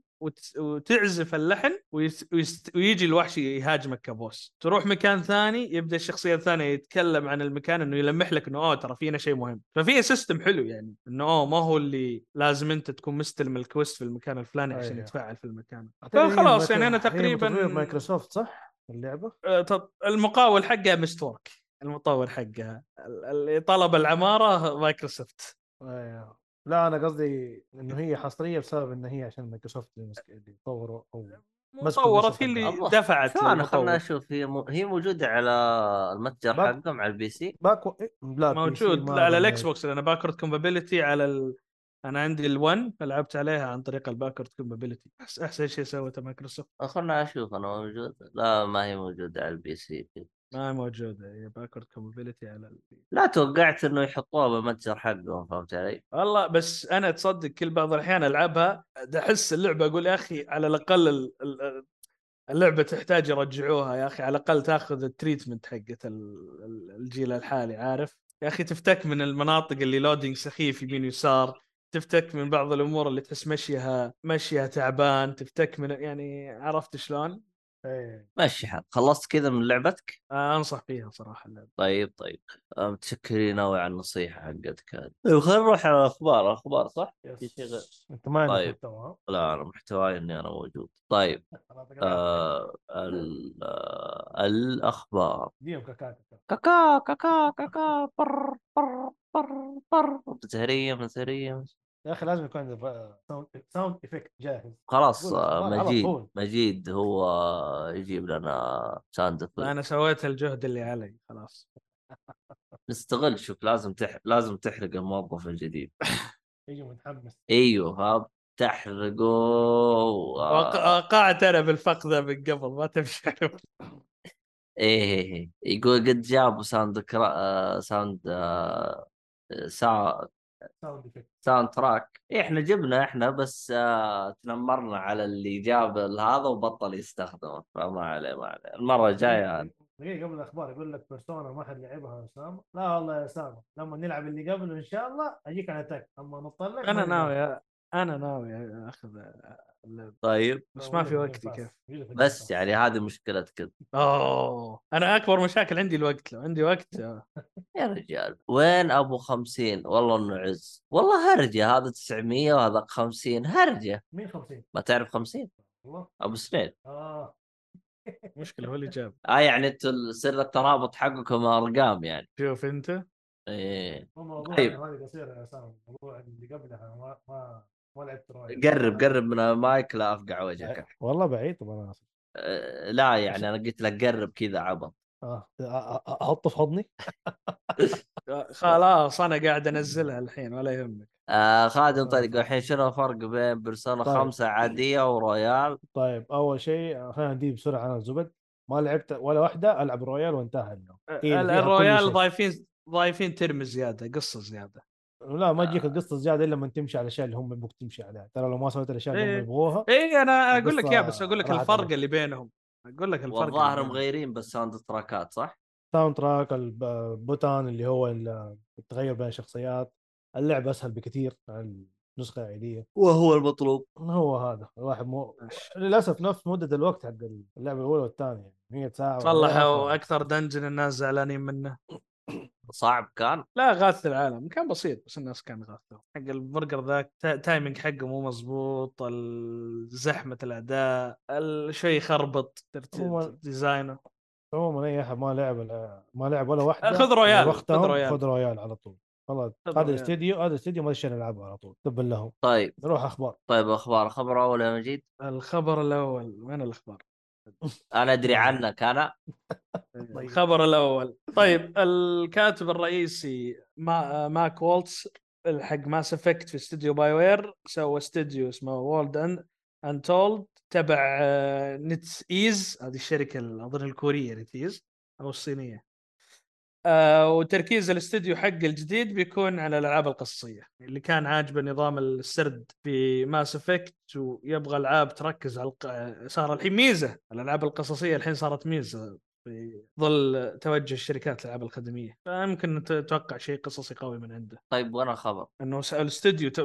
[SPEAKER 1] وتعزف اللحن ويجي الوحش يهاجمك ك boss. تروح مكان ثاني يبدأ الشخصية الثانية يتكلم عن المكان إنه يلمح لك إنه اوه ترى فينا شيء مهم. ففي system حلو يعني إنه اوه ما هو اللي لازم أنت تكون مستلم ال quest في المكان الفلاني عشان
[SPEAKER 2] أيوه.
[SPEAKER 1] يتفاعل في المكان. فخلاص يعني
[SPEAKER 2] أنا
[SPEAKER 1] تقريبا
[SPEAKER 2] مايكروسوفت صح؟ اللعبة؟
[SPEAKER 1] آه، طب المقاول حقها مستورك. المطور حقها. ال- اللي طلب العمارة مايكروسوفت.
[SPEAKER 2] أيوه. لا أنا قصدي إنه هي حصرية بسبب إن هي عشان مايكروسوفت اللي طوروا
[SPEAKER 1] أو
[SPEAKER 2] النسخ
[SPEAKER 1] في اللي. دفعت
[SPEAKER 3] أنا خلنا. أشوف هي م... هي موجودة على المتجر
[SPEAKER 2] باك-
[SPEAKER 3] حقهم على البي سي
[SPEAKER 2] باكو إيه؟ لا
[SPEAKER 1] موجود لا على
[SPEAKER 2] الإكس.
[SPEAKER 1] بوكس لأن باكورد كومبابيلتي على ال... أنا عندي ال1 فلعبت عليها عن طريق الباكورد كومبابيلتي احسن شيء سوته مايكروسوفت
[SPEAKER 3] خلنا أشوف أنا موجود لا ما هي موجودة على البي سي
[SPEAKER 1] ما موجودة هي باكورد كومبابيلتي على ال...
[SPEAKER 3] لا توقعت إنه يحطوها بالمتجر حقهم فهمت علي؟
[SPEAKER 1] والله بس أنا تصدق كل بعض الأحيان ألعبها أحس اللعبة أقول يا أخي على الأقل ال- ال- اللعبة تحتاج يرجعوها يا أخي على الأقل تأخذ ال treatment حقت ال- ال- الجيل الحالي عارف يا أخي تفتك من المناطق اللي loading سخيف يمين ويسار تفتك من بعض الأمور اللي تحس مشيها مشيها تعبان تفتك من يعني عرفت شلون؟
[SPEAKER 2] إيه.
[SPEAKER 3] ماشي حال خلصت كذا من لعبتك؟
[SPEAKER 1] آه أنصح فيها صراحة اللعبة.
[SPEAKER 3] طيب طيب. آه، متشكرين قوي على النصيحة حقتك هذه. طيب خلينا نروح على الأخبار. أخبار صح؟ في شيء غير؟
[SPEAKER 2] أنت ما عندك
[SPEAKER 3] طيب.
[SPEAKER 2] محتوى؟
[SPEAKER 3] لا أنا محتواي إني أنا موجود. طيب. آه ال- آه الأخبار.
[SPEAKER 2] ديهم كاكا
[SPEAKER 3] كاكا. كاكا كاكا بر بر بر بر. مزهريه مزهريه
[SPEAKER 2] يا أخي لازم يكون عندك sound effect جاهز
[SPEAKER 3] خلاص مجيد. مجيد هو يجيب لنا sound effect.
[SPEAKER 1] أنا سويت الجهد اللي علي خلاص
[SPEAKER 3] نستغل شوف لازم تح... لازم تحرق الموظف الجديد
[SPEAKER 2] يجي متحمس
[SPEAKER 3] أيوه ها تحرقه
[SPEAKER 1] وقعت أنا بالفخ ذا من قبل ما تمشي
[SPEAKER 3] إيه إيه، إيه. يقول قد جابوا sound كرا... sound سا...
[SPEAKER 2] sound
[SPEAKER 3] effect soundtrack إيه إحنا جبنا إحنا بس آه تنمرنا على اللي جاب هذا وبطل يستخدمه. فما عليه ما عليه. المرة الجاية
[SPEAKER 2] دقيقة قبل الأخبار يقول لك بيرسونا ما حد لعبها يا اسامه لا والله يا اسامه لما نلعب اللي قبله إن شاء الله أجيك على تك أما نطلع
[SPEAKER 1] أنا ناوي أنا ناوي أخذ
[SPEAKER 3] طيب.
[SPEAKER 1] بس ما في وقت كيف
[SPEAKER 3] بس يعني هذه مشكلتك
[SPEAKER 1] أوه. أنا أكبر مشاكل عندي الوقت. لو عندي وقت آه.
[SPEAKER 3] يا رجال. وين أبو خمسين؟ والله إنه عز. والله هرجة. هذا 900 وهذا 50 هرجة.
[SPEAKER 2] مين 50
[SPEAKER 3] ما تعرف 50
[SPEAKER 2] والله.
[SPEAKER 3] أبو سنين.
[SPEAKER 2] آه.
[SPEAKER 1] مشكلة هو اللي جاب.
[SPEAKER 3] آه يعني أنتوا سر الترابط حقكم أرقام يعني.
[SPEAKER 1] شوف أنت.
[SPEAKER 3] إيه.
[SPEAKER 2] هو موضوع
[SPEAKER 3] طيب.
[SPEAKER 2] هذه قصيرة يا اسامه الموضوع اللي قبلها ما ما ما لعبت رواية.
[SPEAKER 3] قرب قرب من المايك لا أفقع وجهك.
[SPEAKER 2] والله بعيد طب أنا آسف.
[SPEAKER 3] آه، لا يعني أنا قلت لك قرب كذا عبط.
[SPEAKER 2] آه أحطه في حضني؟
[SPEAKER 1] آه، خلاص أنا قاعد أنزلها الحين ولا يهمك.
[SPEAKER 3] آه خادم طيب الحين شنو الفرق بين بيرسونا
[SPEAKER 2] طيب.
[SPEAKER 3] خمسة عادية ورويال؟
[SPEAKER 2] طيب أول شيء خلينا ندي بسرعة على الزبد ما لعبت ولا واحدة ألعب رويال وانتهى اليوم.
[SPEAKER 1] آه،
[SPEAKER 2] إيه،
[SPEAKER 1] الرويال. ضايفين ضايفين term زيادة قصة زيادة.
[SPEAKER 2] لا ما تجيك القصة زياده إلا لما تمشي على الأشياء اللي هم يبغوك تمشي عليها. ترى لو ما سويت الأشياء اللي هم
[SPEAKER 1] إيه.
[SPEAKER 2] يبغوها
[SPEAKER 1] اي أنا أقول لك يا بس أقول لك الفرق. اللي بينهم. أقول لك الفرق
[SPEAKER 3] والظاهر. مغيرين بس soundtrackات صح؟
[SPEAKER 2] soundtrack البوتان اللي هو ال- التغير بين الشخصيات. اللعبه أسهل بكثير عن النسخه العاديه
[SPEAKER 3] وهو المطلوب.
[SPEAKER 2] هو هذا. الواحد مو. للأسف نفس مدة الوقت حق اللعبة الأولى والثانية. 100 ساعه
[SPEAKER 1] صلحوا أكثر dungeon الناس زعلانين منه.
[SPEAKER 3] صعب كان؟
[SPEAKER 1] لا غاث العالم. كان بسيط بس الناس كان غاثة. حق البرجر ذاك تا- timing حقه مو مزبوط زحمة الاعداء ال- شوي
[SPEAKER 2] هو-
[SPEAKER 1] design ه.
[SPEAKER 2] عموما اي أحد ما لعب ما لعب ولا واحدة.
[SPEAKER 1] خذ رويال،
[SPEAKER 2] وقتهم
[SPEAKER 1] خذ رويال.
[SPEAKER 2] خذ رويال. على طول. خلاص
[SPEAKER 1] خذ
[SPEAKER 2] هذا. الاستديو هذا الاستديو ما يشتري العابه على طول. تبا لهم.
[SPEAKER 3] طيب.
[SPEAKER 2] نروح أخبار.
[SPEAKER 3] طيب أخبار خبر أول يا مجيد
[SPEAKER 1] الخبر الأول وين الأخبار؟
[SPEAKER 3] أنا أدري عنك أنا؟
[SPEAKER 2] طيب.
[SPEAKER 1] الخبر الأول. طيب الكاتب الرئيسي ما Mac Walters حق Mass Effect في استوديو BioWare سوى استوديو اسمه Worlds Untold تبع آه، NetEase هذه الشركة ال- اظن الكورية NetEase أو الصينية. آه وتركيز الاستوديو حق الجديد بيكون على الألعاب القصصية اللي كان عاجبه نظام السرد في Mass Effect ويبغى ألعاب تركز على الق... صار الحين ميزة الألعاب القصصية الحين صارت ميزة في ظل توجه الشركات الألعاب الخدميه فيمكن تتوقع شيء قصصي قوي من عنده.
[SPEAKER 3] طيب وين الخبر؟
[SPEAKER 1] إنه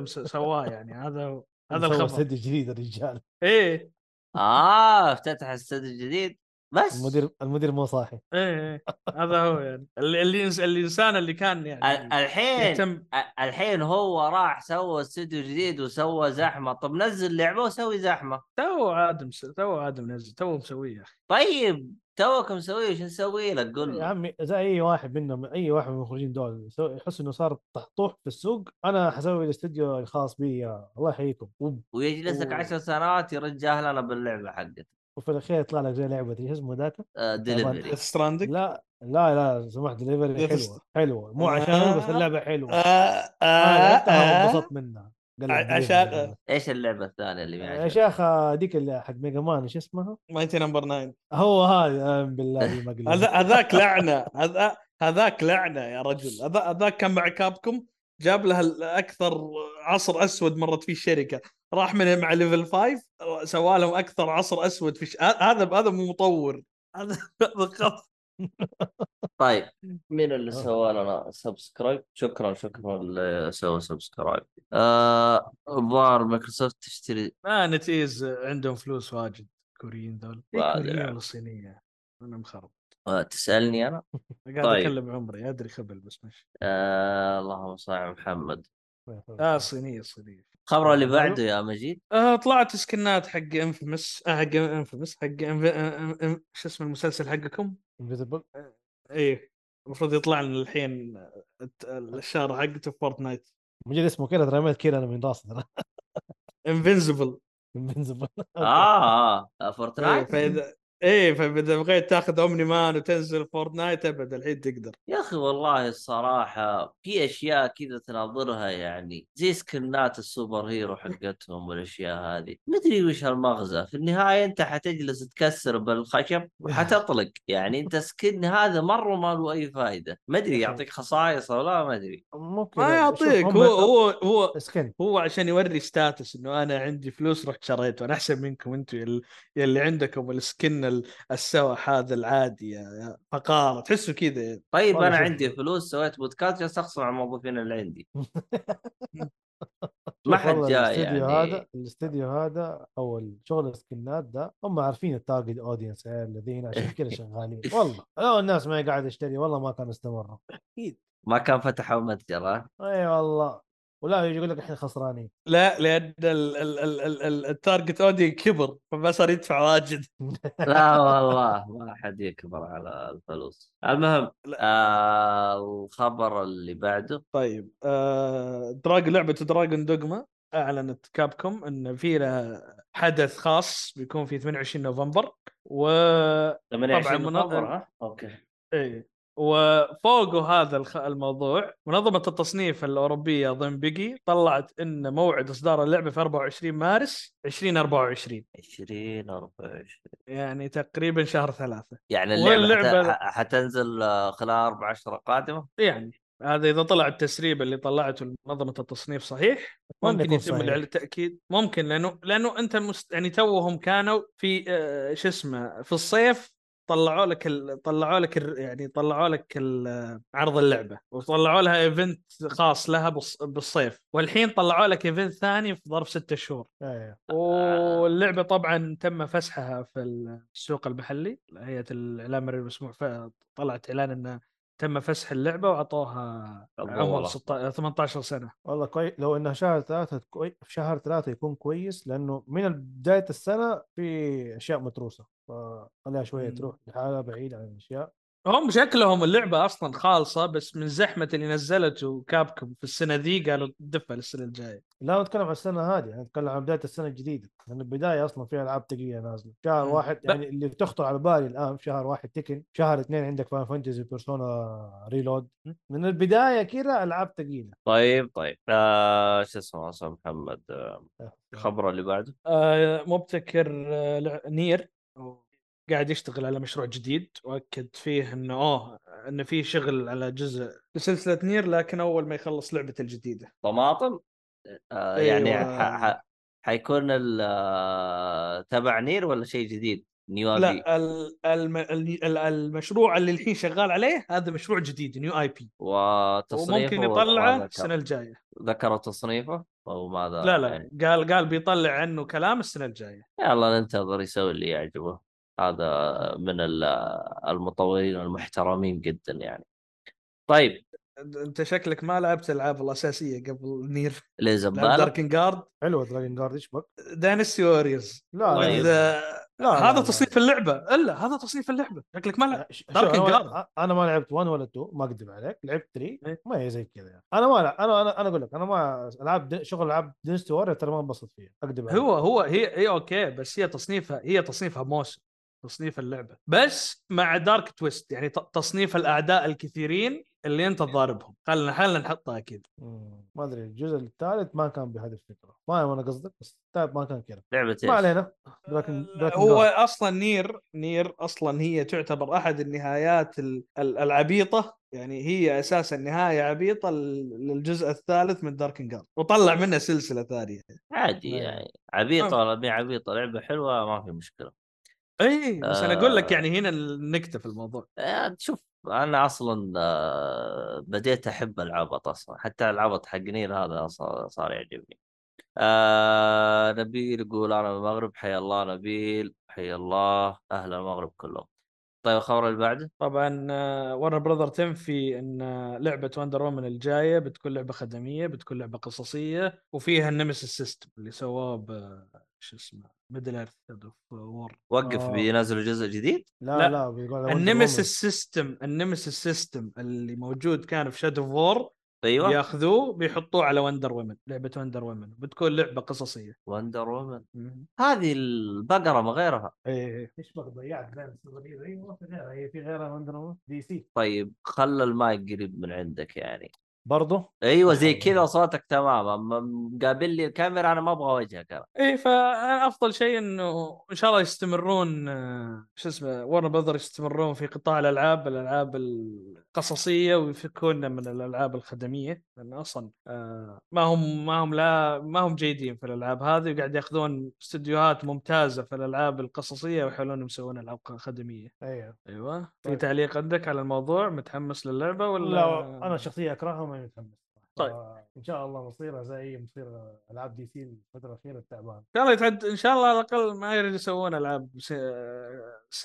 [SPEAKER 1] س- سواه يعني هذا هذا الخبر.
[SPEAKER 2] استديو جديد الرجال
[SPEAKER 1] إيه.
[SPEAKER 3] آه افتتح استوديو جديد. بس.
[SPEAKER 2] المدير المدير مو صاحي.
[SPEAKER 1] إيه إيه. هذا هو يعني. اللي اللي الإنسان اللي كان
[SPEAKER 3] ال-
[SPEAKER 1] يعني
[SPEAKER 3] الحين
[SPEAKER 1] يهتم.
[SPEAKER 3] ال- الحين هو راح سوى استوديو جديد وسوى زحمة. طب نزل لعبة وسوي زحمة.
[SPEAKER 1] تو آدم تو آدم نزل تو مسويه يا أخي.
[SPEAKER 3] طيب توك مسويه شو نسوي لك قول
[SPEAKER 2] يا عمي زي أي واحد منهم أي واحد من المخرجين دول يحس إنه صار طحطوح في السوق أنا حسوي الاستديو الخاص بي الله يحييكم.
[SPEAKER 3] ويجلسك
[SPEAKER 1] أوه.
[SPEAKER 3] عشر سنوات يرجع لنا باللعبة حقته.
[SPEAKER 2] وفي الأخير يطلع لك زي لعبة إيش اسمه ذاك
[SPEAKER 3] delivery
[SPEAKER 1] Death Stranding
[SPEAKER 2] لا لا لا سمحت delivery
[SPEAKER 1] Death
[SPEAKER 2] حلوة حلوة. مو عشان بس اللعبة حلوة.
[SPEAKER 1] آه
[SPEAKER 2] أنا لعبتها وانبسطت منها.
[SPEAKER 1] عشان-.
[SPEAKER 3] إيش اللعبة الثانية اللي
[SPEAKER 2] يا شيخ هذيك اللي حق Mega Man إيش اسمها؟
[SPEAKER 1] Mighty No. 9
[SPEAKER 2] هو هذا بالله دي
[SPEAKER 1] هذا هذاك لعنة. هذا هذاك لعنة يا رجل. هذا هذاك كان مع Capcom جاب لها أكثر عصر أسود مرت فيه الشركة. راح من مع Level 5 سوى لهم أكثر عصر أسود في ش... هذا هذا مو مطور. هذا هذا خط.
[SPEAKER 3] طيب مين اللي سوى لنا subscribe؟ شكرا شكرا اللي سوى subscribe. آه، الظاهر مايكروسوفت تشتري.
[SPEAKER 1] ما NetEase عندهم فلوس واجد كوريين ذول.
[SPEAKER 3] ما
[SPEAKER 1] كوريين. ولا صينيه أنا مخرب.
[SPEAKER 3] آه، تسألني أنا؟
[SPEAKER 1] قاعد
[SPEAKER 3] طيب.
[SPEAKER 1] اكلم عمري أدري خبل بس ماشي.
[SPEAKER 3] آه، اللهم صل على محمد.
[SPEAKER 1] آه صينية صينية.
[SPEAKER 3] الخبر اللي بعده يا مجيد؟
[SPEAKER 1] آه طلعت skinات حق Infamous آه حق Infamous حق انف... آه، آه، شو اسمه المسلسل حقكم؟
[SPEAKER 2] Invincible
[SPEAKER 1] إيه. المفروض يطلع لنا الحين الشهر حقته في Fortnite.
[SPEAKER 2] من جد اسمه كذا رميت كذا أنا من راسي ترى.
[SPEAKER 1] Invincible
[SPEAKER 2] Invisible
[SPEAKER 3] آه Fortnite؟
[SPEAKER 1] فإذا
[SPEAKER 3] إيه
[SPEAKER 1] فاذا بغيت تاخذ Omni-Man وتنزل Fortnite أبد الحين تقدر.
[SPEAKER 3] يا أخي والله الصراحة في أشياء كذا تناظرها يعني زي skin ات ال super hero حقتهم والأشياء هذه. مدري وش المغزى في النهاية أنت حتجلس تكسر بالخشب وحتطلق. يعني أنت skin هذا مرة ما له أي فائده ما أدري يعطيك خصائص أو لا ما
[SPEAKER 2] أدري.
[SPEAKER 1] ما يعطيك. هو هو هو
[SPEAKER 2] skin.
[SPEAKER 1] هو عشان يوري status إنه أنا عندي فلوس رحت شريته. أنا أحسن منكم أنتم يل- يلي عندكم ال skin ال- السوح هذا العادي يا فقارة تحسوا كذا.
[SPEAKER 3] طيب أنا
[SPEAKER 2] شوف.
[SPEAKER 3] عندي فلوس سويت بودكاست جالس اخصم على الموظفين اللي عندي. ما حد
[SPEAKER 2] والله
[SPEAKER 3] جاء
[SPEAKER 2] الاستديو
[SPEAKER 3] يعني.
[SPEAKER 2] هذا الاستديو هذا أو الشغل ال skin ات ده هم عارفين ال target audience الذين عشان كذا شغالين. والله لو الناس ما قاعد تشتري والله ما كانوا استمروا.
[SPEAKER 3] ما كان فتحوا متجر
[SPEAKER 2] إي والله. ولا يجي يقول لك إحنا خسرانين.
[SPEAKER 1] لا لأن ال- ال- ال- ال- ال- ال target audience كبر فما صار يدفع واجد.
[SPEAKER 3] لا والله ما حد يكبر على الفلوس. المهم
[SPEAKER 1] لا.
[SPEAKER 3] آه الخبر اللي بعده.
[SPEAKER 1] طيب آه Drag لعبة Dragon's Dogma أعلنت Capcom إن في لها حدث خاص بيكون في 28 نوفمبر و
[SPEAKER 3] 28
[SPEAKER 1] من-
[SPEAKER 3] نوفمبر ها؟ أوكي.
[SPEAKER 1] إيه. وفوقه هذا الموضوع منظمة التصنيف الأوروبية أظن بيجي طلعت أن موعد إصدار اللعبة في 24 مارس 2024
[SPEAKER 3] 20 24
[SPEAKER 1] يعني تقريبا شهر ثلاثة.
[SPEAKER 3] يعني اللعبة
[SPEAKER 1] واللعبة-
[SPEAKER 3] حت... حتنزل آه، خلال أربع اشهر قادمة؟
[SPEAKER 1] يعني هذا إذا طلع التسريب اللي طلعته منظمة التصنيف صحيح؟ ممكن يتم
[SPEAKER 2] صحيح.
[SPEAKER 1] على التأكيد ممكن لأنه لأنه أنت مست... يعني توهم كانوا في آه، شو اسمه في الصيف طلعوا لك ال... طلعوا لك ال... يعني طلعوا لك ال... عرض اللعبة وطلعوا لها event خاص لها بالص... بالصيف. والحين طلعوا لك event ثاني في ظرف ستة شهور.
[SPEAKER 2] إيه.
[SPEAKER 1] واللعبة طبعا تم فسحها في السوق المحلي هيئة الإعلام المسموح ف- طلعت إعلان ان تم فسح اللعبة وعطوها
[SPEAKER 3] الله
[SPEAKER 1] عمر
[SPEAKER 3] والله.
[SPEAKER 1] 16 18 سنة
[SPEAKER 2] والله كويس لو إنها شهر ثلاثة كوي... في شهر ثلاثة يكون كويس لأنه من بداية السنة في أشياء متروسة فخليها شوية
[SPEAKER 1] مم.
[SPEAKER 2] تروح لحالها بعيد عن الأشياء
[SPEAKER 1] هم شكلهم اللعبة أصلا خالصة بس من زحمة اللي نزلته كابكم في السنة ذي قالوا دفها للسنة الجاية.
[SPEAKER 2] لا نتكلم عن السنة هذه أنا اتكلم عن بداية السنة الجديدة. لأن البداية أصلا فيها ألعاب ثقيلة نازلة. شهر
[SPEAKER 1] مم.
[SPEAKER 2] واحد
[SPEAKER 1] ب-
[SPEAKER 2] يعني اللي بتخطر على بالي الآن في شهر واحد تكن شهر اثنين عندك فان فانتزي بيرسونا ريلود من البداية كذا ألعاب ثقيلة
[SPEAKER 3] طيب طيب. آه شو اسمه أستاذ محمد؟ آه، الخبر اللي بعده؟
[SPEAKER 1] آه مبتكر آه Nier. قاعد يشتغل على مشروع جديد وأكد فيه إنه اوه إنه في شغل على جزء لسلسله Nier لكن أول ما يخلص لعبته الجديدة.
[SPEAKER 3] طماطم؟ آه يعني
[SPEAKER 1] أيوة.
[SPEAKER 3] ح... ح... حيكون ال- آه، تبع Nier ولا شيء جديد؟ new IP
[SPEAKER 1] لا ال- الم- ال- ال- المشروع اللي الحين شغال عليه هذا مشروع جديد new IP
[SPEAKER 3] وتصنيفه
[SPEAKER 1] وممكن يطلعه؟ السنة الجاية.
[SPEAKER 3] ذكروا تصنيفه؟ أو ماذا؟
[SPEAKER 1] لا لا
[SPEAKER 3] يعني
[SPEAKER 1] قال قال بيطلع عنه كلام السنة الجاية.
[SPEAKER 3] يلا ننتظر يسوي اللي يعجبه. هذا من ال- المطورين المحترمين جدا يعني طيب
[SPEAKER 1] انت شكلك ما لعبت الألعاب الأساسية قبل Nier
[SPEAKER 3] ليه
[SPEAKER 1] لعب
[SPEAKER 3] زباله
[SPEAKER 1] Drakengard
[SPEAKER 2] حلوة Drakengard إيش بك؟
[SPEAKER 1] Dynasty Warriors
[SPEAKER 2] لا لا
[SPEAKER 3] طيب.
[SPEAKER 1] إذا
[SPEAKER 2] لا،
[SPEAKER 1] هذا
[SPEAKER 2] لا.
[SPEAKER 1] تصنيف اللعبة إلا هذا تصنيف اللعبة شكلك ما لعب
[SPEAKER 2] ش- شوف، Drak
[SPEAKER 1] أنا.
[SPEAKER 2] ما لعبت 1 ولا 2 ما اكذب عليك لعبت 3
[SPEAKER 1] إيه.
[SPEAKER 2] ما هي زي كذا يعني. أنا ما لعب. أنا أنا أنا أقول لك أنا ما العاب دي- شغل ألعاب Dynasty Warrior ترى ما انبسط فيها اكذب عليك
[SPEAKER 1] هو هو هي هي okay بس هي تصنيفها هي تصنيفها Musou تصنيف اللعبة. بس مع dark twist يعني ت- تصنيف الأعداء الكثيرين اللي أنت تضاربهم. خلنا خلنا نحطها كذا.
[SPEAKER 2] مم. ما أدري الجزء الثالث ما كان بهذه الفكرة. ما أنا قصدك بس الثالث ما كان كذا.
[SPEAKER 3] لعبة؟
[SPEAKER 2] ما علينا. Draken Draken
[SPEAKER 1] هو
[SPEAKER 2] gard.
[SPEAKER 1] أصلا Nier Nier أصلا هي تعتبر أحد النهايات ال- ال- العبيطة. يعني هي أساسا نهايه عبيطة لل- للجزء الثالث من Drakengard وطلع منها سلسلة ثانية.
[SPEAKER 3] عادي. يعني. عبيطة ولا مي عبيطة. لعبة حلوة ما في مشكلة.
[SPEAKER 1] اي بس أنا أقول لك
[SPEAKER 3] آه.
[SPEAKER 1] يعني هنا النكتة في الموضوع.
[SPEAKER 3] آه، شوف أنا أصلا آه، بديت أحب العبط أصلا حتى العبط حق Nier هذا صار, يعجبني. آه نبيل يقول أنا من المغرب حيا الله نبيل حيا الله أهل المغرب كلهم. طيب الخبر اللي بعده؟
[SPEAKER 1] طبعا Warner Brothers تنفي إن لعبة Wonder Woman الجاية بتكون لعبة خدمية بتكون لعبة قصصية وفيها ال Nemesis system اللي سووه ب شو اسمه Middle-earth of War
[SPEAKER 3] وقف
[SPEAKER 2] آه.
[SPEAKER 3] بينزلوا جزء جديد؟
[SPEAKER 2] لا
[SPEAKER 1] لا.
[SPEAKER 2] لا, بيقول على Wonder
[SPEAKER 1] ال Nemesis system ال Nemesis system اللي موجود كان في Shadow of War
[SPEAKER 3] أيوه.
[SPEAKER 1] بياخذوه بيحطوه على Wonder Woman لعبة Wonder Woman بتكون لعبة قصصية.
[SPEAKER 3] Wonder Woman هذه البقرة ما غيرها.
[SPEAKER 1] إيه
[SPEAKER 2] إيش بك ضيعت بين الصغيرة أيوه في غيرها. هي في غيرها وندر دي سي.
[SPEAKER 3] طيب خلى المايك قريب من عندك يعني.
[SPEAKER 2] برضه
[SPEAKER 3] أيوه زي كذا صوتك تمام. أما مقابل لي الكاميرا أنا ما أبغى وجهك أنا.
[SPEAKER 1] إيه فأفضل شيء إنه إن شاء الله يستمرون شو اسمه Warner Brothers يستمرون في قطاع الألعاب الألعاب القصصية ويفكونا من الألعاب الخدمية لأن أصلا آه، ما هم ما هم لا ما هم جيدين في الألعاب هذه وقاعد يأخذون استديوهات ممتازة في الألعاب القصصية ويحاولون يسوون العاب خدميه
[SPEAKER 2] أيوه.
[SPEAKER 1] أيوه. في
[SPEAKER 2] طيب.
[SPEAKER 1] تعليق عندك على الموضوع؟ متحمس للعبة ولا؟
[SPEAKER 2] لا أنا شخصيا اكرهها وما متحمس
[SPEAKER 1] طيب.
[SPEAKER 2] إن شاء الله مصيرها زي مصير ألعاب DC الفترة الأخيرة التعبان.
[SPEAKER 1] ان شاء الله يتعد إن شاء الله على الأقل ما يريد يسوون ألعاب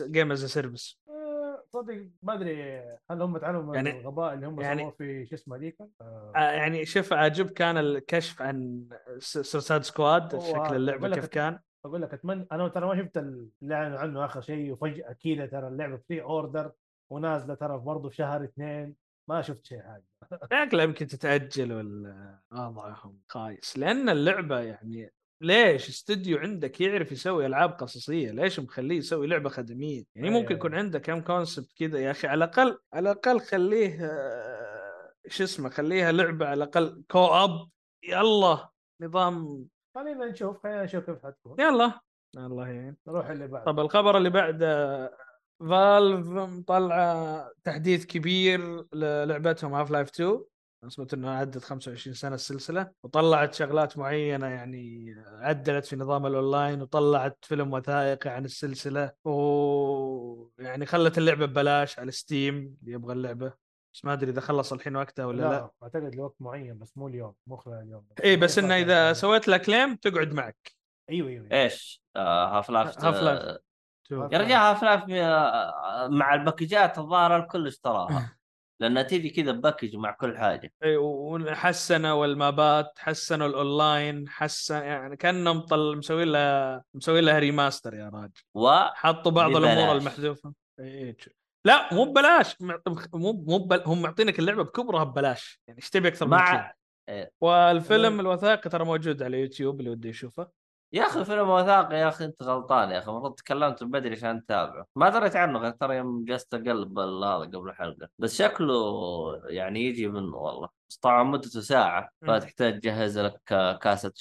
[SPEAKER 1] game as service
[SPEAKER 2] آه، صدق ما أدري هل هم تعلموا من
[SPEAKER 1] يعني-
[SPEAKER 2] الغباء اللي هم
[SPEAKER 1] يعني-
[SPEAKER 2] سووه في شو اسمه ذيك آه،
[SPEAKER 1] يعني شوف عجب كان الكشف عن Suicide
[SPEAKER 2] Squad
[SPEAKER 1] شكل.
[SPEAKER 2] اللعبة
[SPEAKER 1] كيف كان.
[SPEAKER 2] أقول لك أتمنى أنا ترى ما شفت اللي اعلنوا عنه آخر شيء وفجأة كذا ترى اللعبة pre-order ونازلة ترى برضه في شهر اثنين. ما شفت شيء حاجة.
[SPEAKER 1] شكلها يمكن تتأجل ولا وضعهم خايس. لأن اللعبة يعني ليش استوديو عندك يعرف يسوي ألعاب قصصية؟ ليش مخليه يسوي لعبة خدمية؟ يعني
[SPEAKER 2] أيوة.
[SPEAKER 1] ممكن يكون عنده كم concept كذا يا أخي على الأقل على الأقل خليه آه، شو اسمه خليها لعبة على الأقل co-op يلا نظام
[SPEAKER 2] خلينا نشوف خلينا نشوف كيف حتكون.
[SPEAKER 1] يلا. الله يعين
[SPEAKER 2] نروح اللي بعد
[SPEAKER 1] طب الخبر اللي بعده Valve مطلعه تحديث كبير للعبتهم Half-Life 2 اثبت إنه عدت 25 سنة السلسلة. وطلعت شغلات معينة يعني عدلت في نظام الاونلاين وطلعت فيلم وثائقي عن السلسلة. ويعني خلت اللعبة ببلاش على Steam اللي يبغى اللعبة. بس ما أدري إذا خلص الحين وقتها ولا لا,
[SPEAKER 2] لا أعتقد لوقت معين بس مو اليوم مو خلال اليوم.
[SPEAKER 1] اي إيه، بس إنه إذا سويت لها claim تقعد معك.
[SPEAKER 2] أيوه أيوه
[SPEAKER 3] إيش؟ آه
[SPEAKER 1] Half-Life Half-Life.
[SPEAKER 3] يا رجال Half مع الباكجات الظاهر الكل اشتراها لانها تيجي كذا package مع كل حاجة.
[SPEAKER 1] إي، وحسنوا المابات حسنوا الأونلاين حسن يعني كأنهم طل مسوي لها مسوي لها remaster يا راجل.
[SPEAKER 3] و؟
[SPEAKER 1] حطوا بعض
[SPEAKER 3] ببلاش.
[SPEAKER 1] الأمور المحذوفة. إيه. لا مو ببلاش. مو مو ببل... هم معطينك اللعبة بكبرها ببلاش. يعني إيش تبي أكثر من كذا
[SPEAKER 3] مع إيه.
[SPEAKER 1] والفيلم الوثائقي ترى موجود على يوتيوب اللي ودي يشوفه
[SPEAKER 3] يا أخي فيلم وثائقي يا أخي أنت غلطان يا أخي المفروض تكلمت من بدري عشان تتابعه. ما دريت عنه غير ترى يوم جلست أقلب هذا قبل الحلقة. بس شكله يعني يجي منه والله. بس طبعا مدته
[SPEAKER 1] ساعة.
[SPEAKER 3] فتحتاج تجهز لك كاسة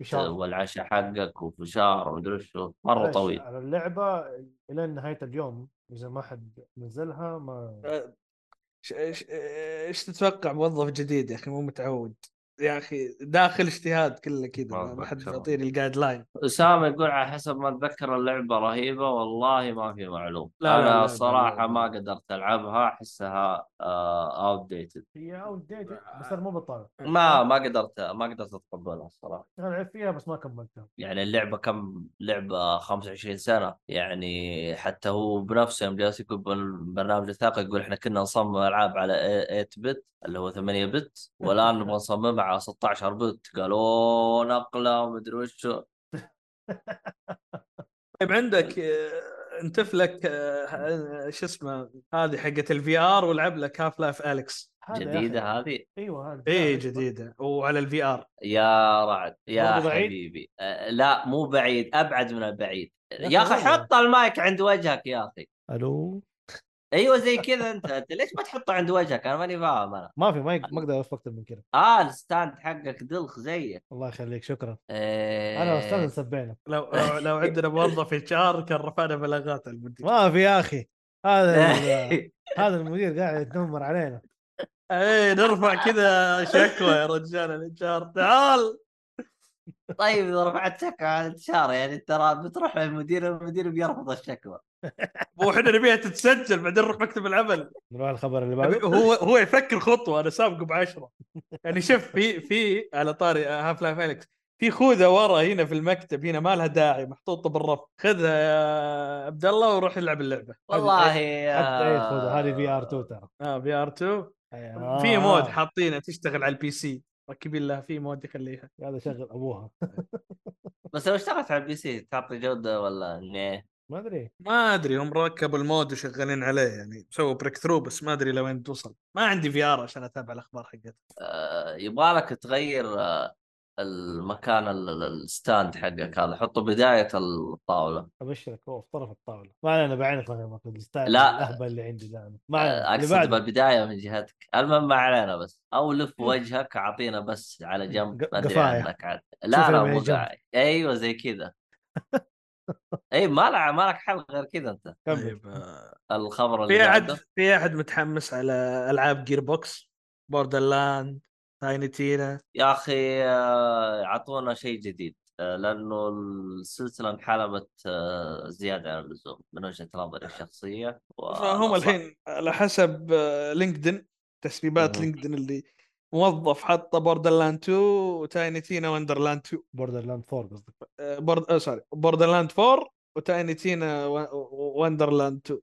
[SPEAKER 2] بشار
[SPEAKER 3] والعشاء حقك وفشار ومدري وش
[SPEAKER 2] مرة
[SPEAKER 3] طويل.
[SPEAKER 2] على اللعبة إلى نهاية اليوم. إذا ما حد نزلها ما
[SPEAKER 1] إيش إيش إيش تتوقع موظف جديد يا أخي؟ مو متعود. يا أخي داخل اجتهاد كله كذا ما- حد. يعطيني ال guideline
[SPEAKER 3] أسامة يقول على حسب ما أتذكر اللعبة رهيبة والله ما في معلوم
[SPEAKER 1] لا، لا،
[SPEAKER 3] أنا
[SPEAKER 1] لا،
[SPEAKER 3] صراحة
[SPEAKER 1] لا، لا.
[SPEAKER 3] ما قدرت ألعبها أحسها اوت ديتد
[SPEAKER 2] هي اوت ديتد بس أنا مو بطالع
[SPEAKER 3] ما ما قدرت ما قدرت أتقبلها الصراحة.
[SPEAKER 2] أنا لعبت فيها بس ما كملتها.
[SPEAKER 3] يعني اللعبة كم لعبة 25 سنة. يعني حتى هو بنفسه يوم جالس يقول بالبرنامج الثاقي يقول إحنا كنا نصمم ألعاب على 8 bit اللي هو 8 bit والآن نبغى نصممها على 16 bit قالوا نقلة. ومدري وش.
[SPEAKER 1] طيب عندك آه، انتف لك آه، شو اسمه هذه حقت ال VR ولعب لك
[SPEAKER 2] Half-Life
[SPEAKER 3] Alyx
[SPEAKER 2] جديدة.
[SPEAKER 3] هذه؟
[SPEAKER 2] إيوه هذه
[SPEAKER 1] اي جديدة. وعلى ال VR
[SPEAKER 3] يا رعد يا؟ حبيبي. أه لا مو بعيد أبعد من البعيد.
[SPEAKER 2] يا أخي.
[SPEAKER 3] حط المايك عند وجهك يا أخي.
[SPEAKER 2] ألو؟
[SPEAKER 3] أيوه زي كذا. أنت أنت ليش ما تحطه عند وجهك؟ أنا ماني فاهم أنا.
[SPEAKER 2] ما في ما ما أقدر أكثر من كذا.
[SPEAKER 3] آه ال stand حقك دلخ زيك.
[SPEAKER 2] الله يخليك شكرا.
[SPEAKER 3] إيه...
[SPEAKER 2] أنا أستاذ سبينا
[SPEAKER 1] لو لو, عندنا موظف HR كان رفعنا بلاغات المدير.
[SPEAKER 2] ما في يا أخي. هذا هذا المدير قاعد يتنمر علينا.
[SPEAKER 1] إيه نرفع كذا شكوى يا رجال ال HR. تعال!
[SPEAKER 3] طيب إذا رفعت شكوى على ال HR يعني ترى بتروح للمدير المدير بيرفض الشكوى.
[SPEAKER 1] وإحنا نبيها تتسجل بعدين نروح مكتب العمل.
[SPEAKER 2] نروح الخبر اللي بعده؟
[SPEAKER 1] هو هو يفكر خطوة أنا سابقه بعشرة. يعني شوف في في على طاري Half-Life Alyx في خوذة ورا هنا في المكتب هنا ما لها داعي محطوطه بالرف. خذها يا عبد الله وروح العب اللعبة.
[SPEAKER 3] والله
[SPEAKER 2] حتى يدخل هذه VR 2 ترى.
[SPEAKER 1] آه VR 2
[SPEAKER 2] آه.
[SPEAKER 1] في mod حاطينه تشتغل على ال PC ركبين لها في mod يخليها
[SPEAKER 2] هذا شغل أبوها.
[SPEAKER 3] بس لو اشتغلت على ال PC تعطي جودة ولا لا
[SPEAKER 2] ما أدري.
[SPEAKER 1] ما أدري هم ركبوا ال mod وشغالين عليه يعني سووا breakthrough بس ما أدري لوين توصل. ما عندي VR عشان أتابع الأخبار حقتها
[SPEAKER 3] آه يبغى لك تغير آه المكان ال- ال- ال stand حقك هذا حطه بداية الطاولة.
[SPEAKER 2] ابشرك هو في طرف الطاولة. ما علينا بعينك ما ال style
[SPEAKER 3] لا.
[SPEAKER 2] الأهبل اللي عندي ده. ما علينا أقصد
[SPEAKER 3] بالبداية من جهتك. المهم ما علينا بس أو لف وجهك أعطينا بس على جنب ما
[SPEAKER 2] أدري.
[SPEAKER 3] عنك عاد. لا لا مو أيوه زي كذا. اي ما لك ما لك حل غير كذا
[SPEAKER 2] أنت.
[SPEAKER 1] طيب آه،
[SPEAKER 3] الخبر اللي
[SPEAKER 1] في
[SPEAKER 3] أحد
[SPEAKER 1] في أحد متحمس على ألعاب Gearbox Borderlands Tiny Tina
[SPEAKER 3] يا أخي آه، أعطونا شيء جديد آه، لأنه السلسلة انحلبت آه، زيادة عن اللزوم من وجهة نظري الشخصية
[SPEAKER 1] فهم
[SPEAKER 3] والأصح-
[SPEAKER 1] الحين على حسب LinkedIn تسريبات. LinkedIn اللي موظف حط Borderlands 2 و Tiny Tina Wonderlands 2
[SPEAKER 2] Borderlands 4 قصدك
[SPEAKER 1] Border sorry Borderlands 4 و Tiny Tina Wonderlands 2
[SPEAKER 3] يعني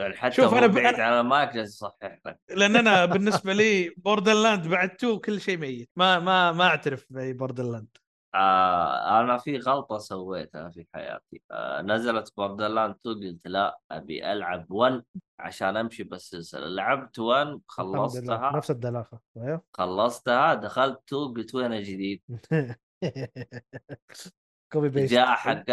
[SPEAKER 3] حتى
[SPEAKER 1] شوف أنا
[SPEAKER 3] بعيد
[SPEAKER 1] أنا-
[SPEAKER 3] عن المايك جالس يصحح لك.
[SPEAKER 1] لأن أنا بالنسبة لي Borderlands بعد 2 كل شيء ميت. ما ما ما أعترف ب Borderlands
[SPEAKER 3] آه أنا في غلطة سويتها في حياتي. آه نزلت Borderlands 2 قلت لا أبي ألعب 1 عشان أمشي بالسلسلة. لعبت 1
[SPEAKER 2] الحمد لله
[SPEAKER 3] خلصتها.
[SPEAKER 2] نفس الدلاخة. أيوه.
[SPEAKER 3] خلصتها دخلت 2 قلت وين الجديد
[SPEAKER 2] copy paste
[SPEAKER 3] جاء حق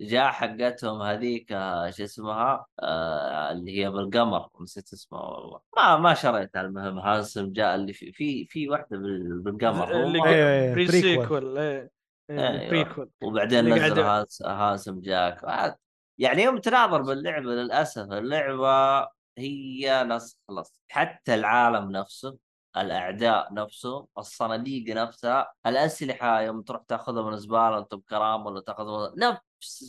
[SPEAKER 3] جاء حقتهم هذيك آه، شو اسمها؟ آه اللي هي بالقمر نسيت اسمها والله. ما ما شريتها المهم Handsome Jack اللي في في في واحدة بال- بالقمر
[SPEAKER 1] اللي
[SPEAKER 3] ما-
[SPEAKER 2] أيوة، أيوة،
[SPEAKER 1] Pre
[SPEAKER 2] prequel.
[SPEAKER 1] Sequel إيه
[SPEAKER 3] أيوة.
[SPEAKER 1] Prequel
[SPEAKER 3] وبعدين هانس هانسم جاك. عاد- يعني يوم تناظر باللعبة للأسف اللعبة هي نسخ خلاص حتى العالم نفسه الأعداء نفسه الصناديق نفسها الأسلحة يوم تروح تاخذها من زبالة انت بكرامه ولا تاخذها من- نفس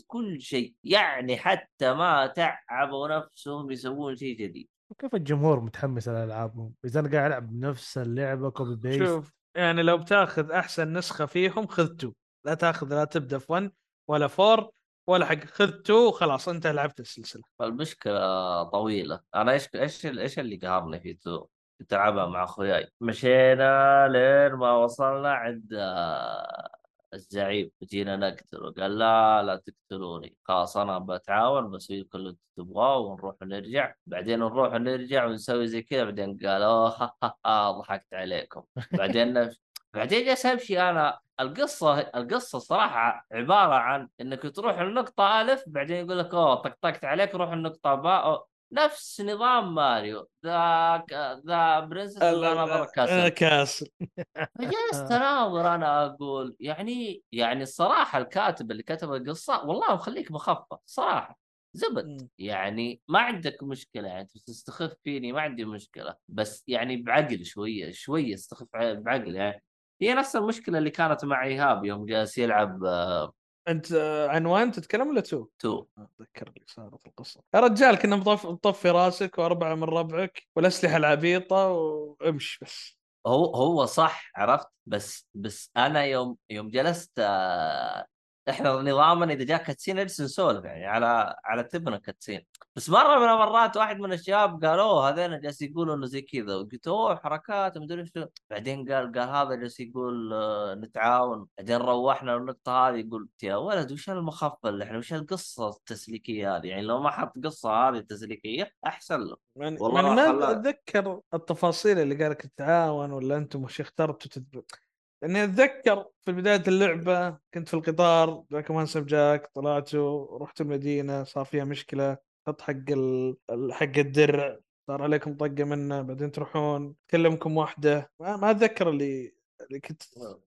[SPEAKER 3] كل شيء يعني حتى ما تعبوا نفسهم يسوون شيء جديد.
[SPEAKER 2] كيف الجمهور متحمس على ألعابهم؟ إذا أنا قاعد ألعب نفس اللعبة copy paste
[SPEAKER 1] شوف يعني لو بتاخذ أحسن نسخة فيهم خذ 2 لا تاخذ لا تبدأ في 1 ولا 4 ولا حق خذ two خلاص أنت لعبت السلسلة.
[SPEAKER 3] المشكلة طويلة. أنا إيش إيش إيش اللي قهرني في two كنت ألعبها مع أخوياي. مشينا لين ما وصلنا عند الزعيم جينا نقتله قال لا لا تقتلوني. خلاص أنا بتعاون بسوي كل اللي تبغاه ونروح ونرجع. بعدين نروح ونرجع ونسوي زي كذا بعدين قال أوه ضحكت عليكم. بعدين بعدين جالس أمشي أنا. القصة القصة صراحة عبارة عن إنك تروح النقطه ألف بعدين يقول لك أوه طقطقت عليك روح النقطه باء نفس نظام ماريو the the princess the another
[SPEAKER 1] آه،
[SPEAKER 3] castle.
[SPEAKER 1] castle
[SPEAKER 3] فجلست اناظر أنا أقول يعني يعني الصراحة الكاتب اللي كتب القصة والله مخليك مخفة صراحة زبد. يعني ما عندك مشكلة يعني تستخف فيني ما عندي مشكلة بس يعني بعقل شوية شوية استخف بعقل يعني. هي نفس المشكلة اللي كانت مع ايهاب يوم جالس يلعب آه،
[SPEAKER 1] أنت آه، عن one تتكلم ولا two؟
[SPEAKER 3] two.
[SPEAKER 1] أتذكر اللي صارت القصة. يا رجال كنا مطف... مطفي راسك وأربعة من ربعك والأسلحة العبيطة وامش بس.
[SPEAKER 3] هو هو صح عرفت؟ بس بس أنا يوم يوم جلست آه، إحنا نظامنا إذا جاء cut scene نجلس نسولف يعني على على تبنا cut scene. بس مرة من المرات واحد من الشباب قال أوه هذين جالس يقولوا إنه زي كذا. وقلت أوه حركات مدري شو بعدين قال قال هذا جالس يقول آه، نتعاون. بعدين روحنا النقطه هذه قلت يا ولد وش المخفة اللي إحنا وش القصة التسليكية هذه؟ يعني لو ما حط قصة هذه تسليكيه أحسن له. والله
[SPEAKER 1] ما. أتذكر التفاصيل اللي قالك تتعاون ولا أنتم وش اخترتوا تتب... لأني أتذكر في بداية اللعبة كنت في القطار ذاك مهندس جاك طلعتوا رحتوا المدينة صار فيها مشكلة خط حق ال... حق الدرع صار عليكم طقة منه بعدين تروحون تكلمكم واحدة. ما, ما أتذكر اللي اللي كنت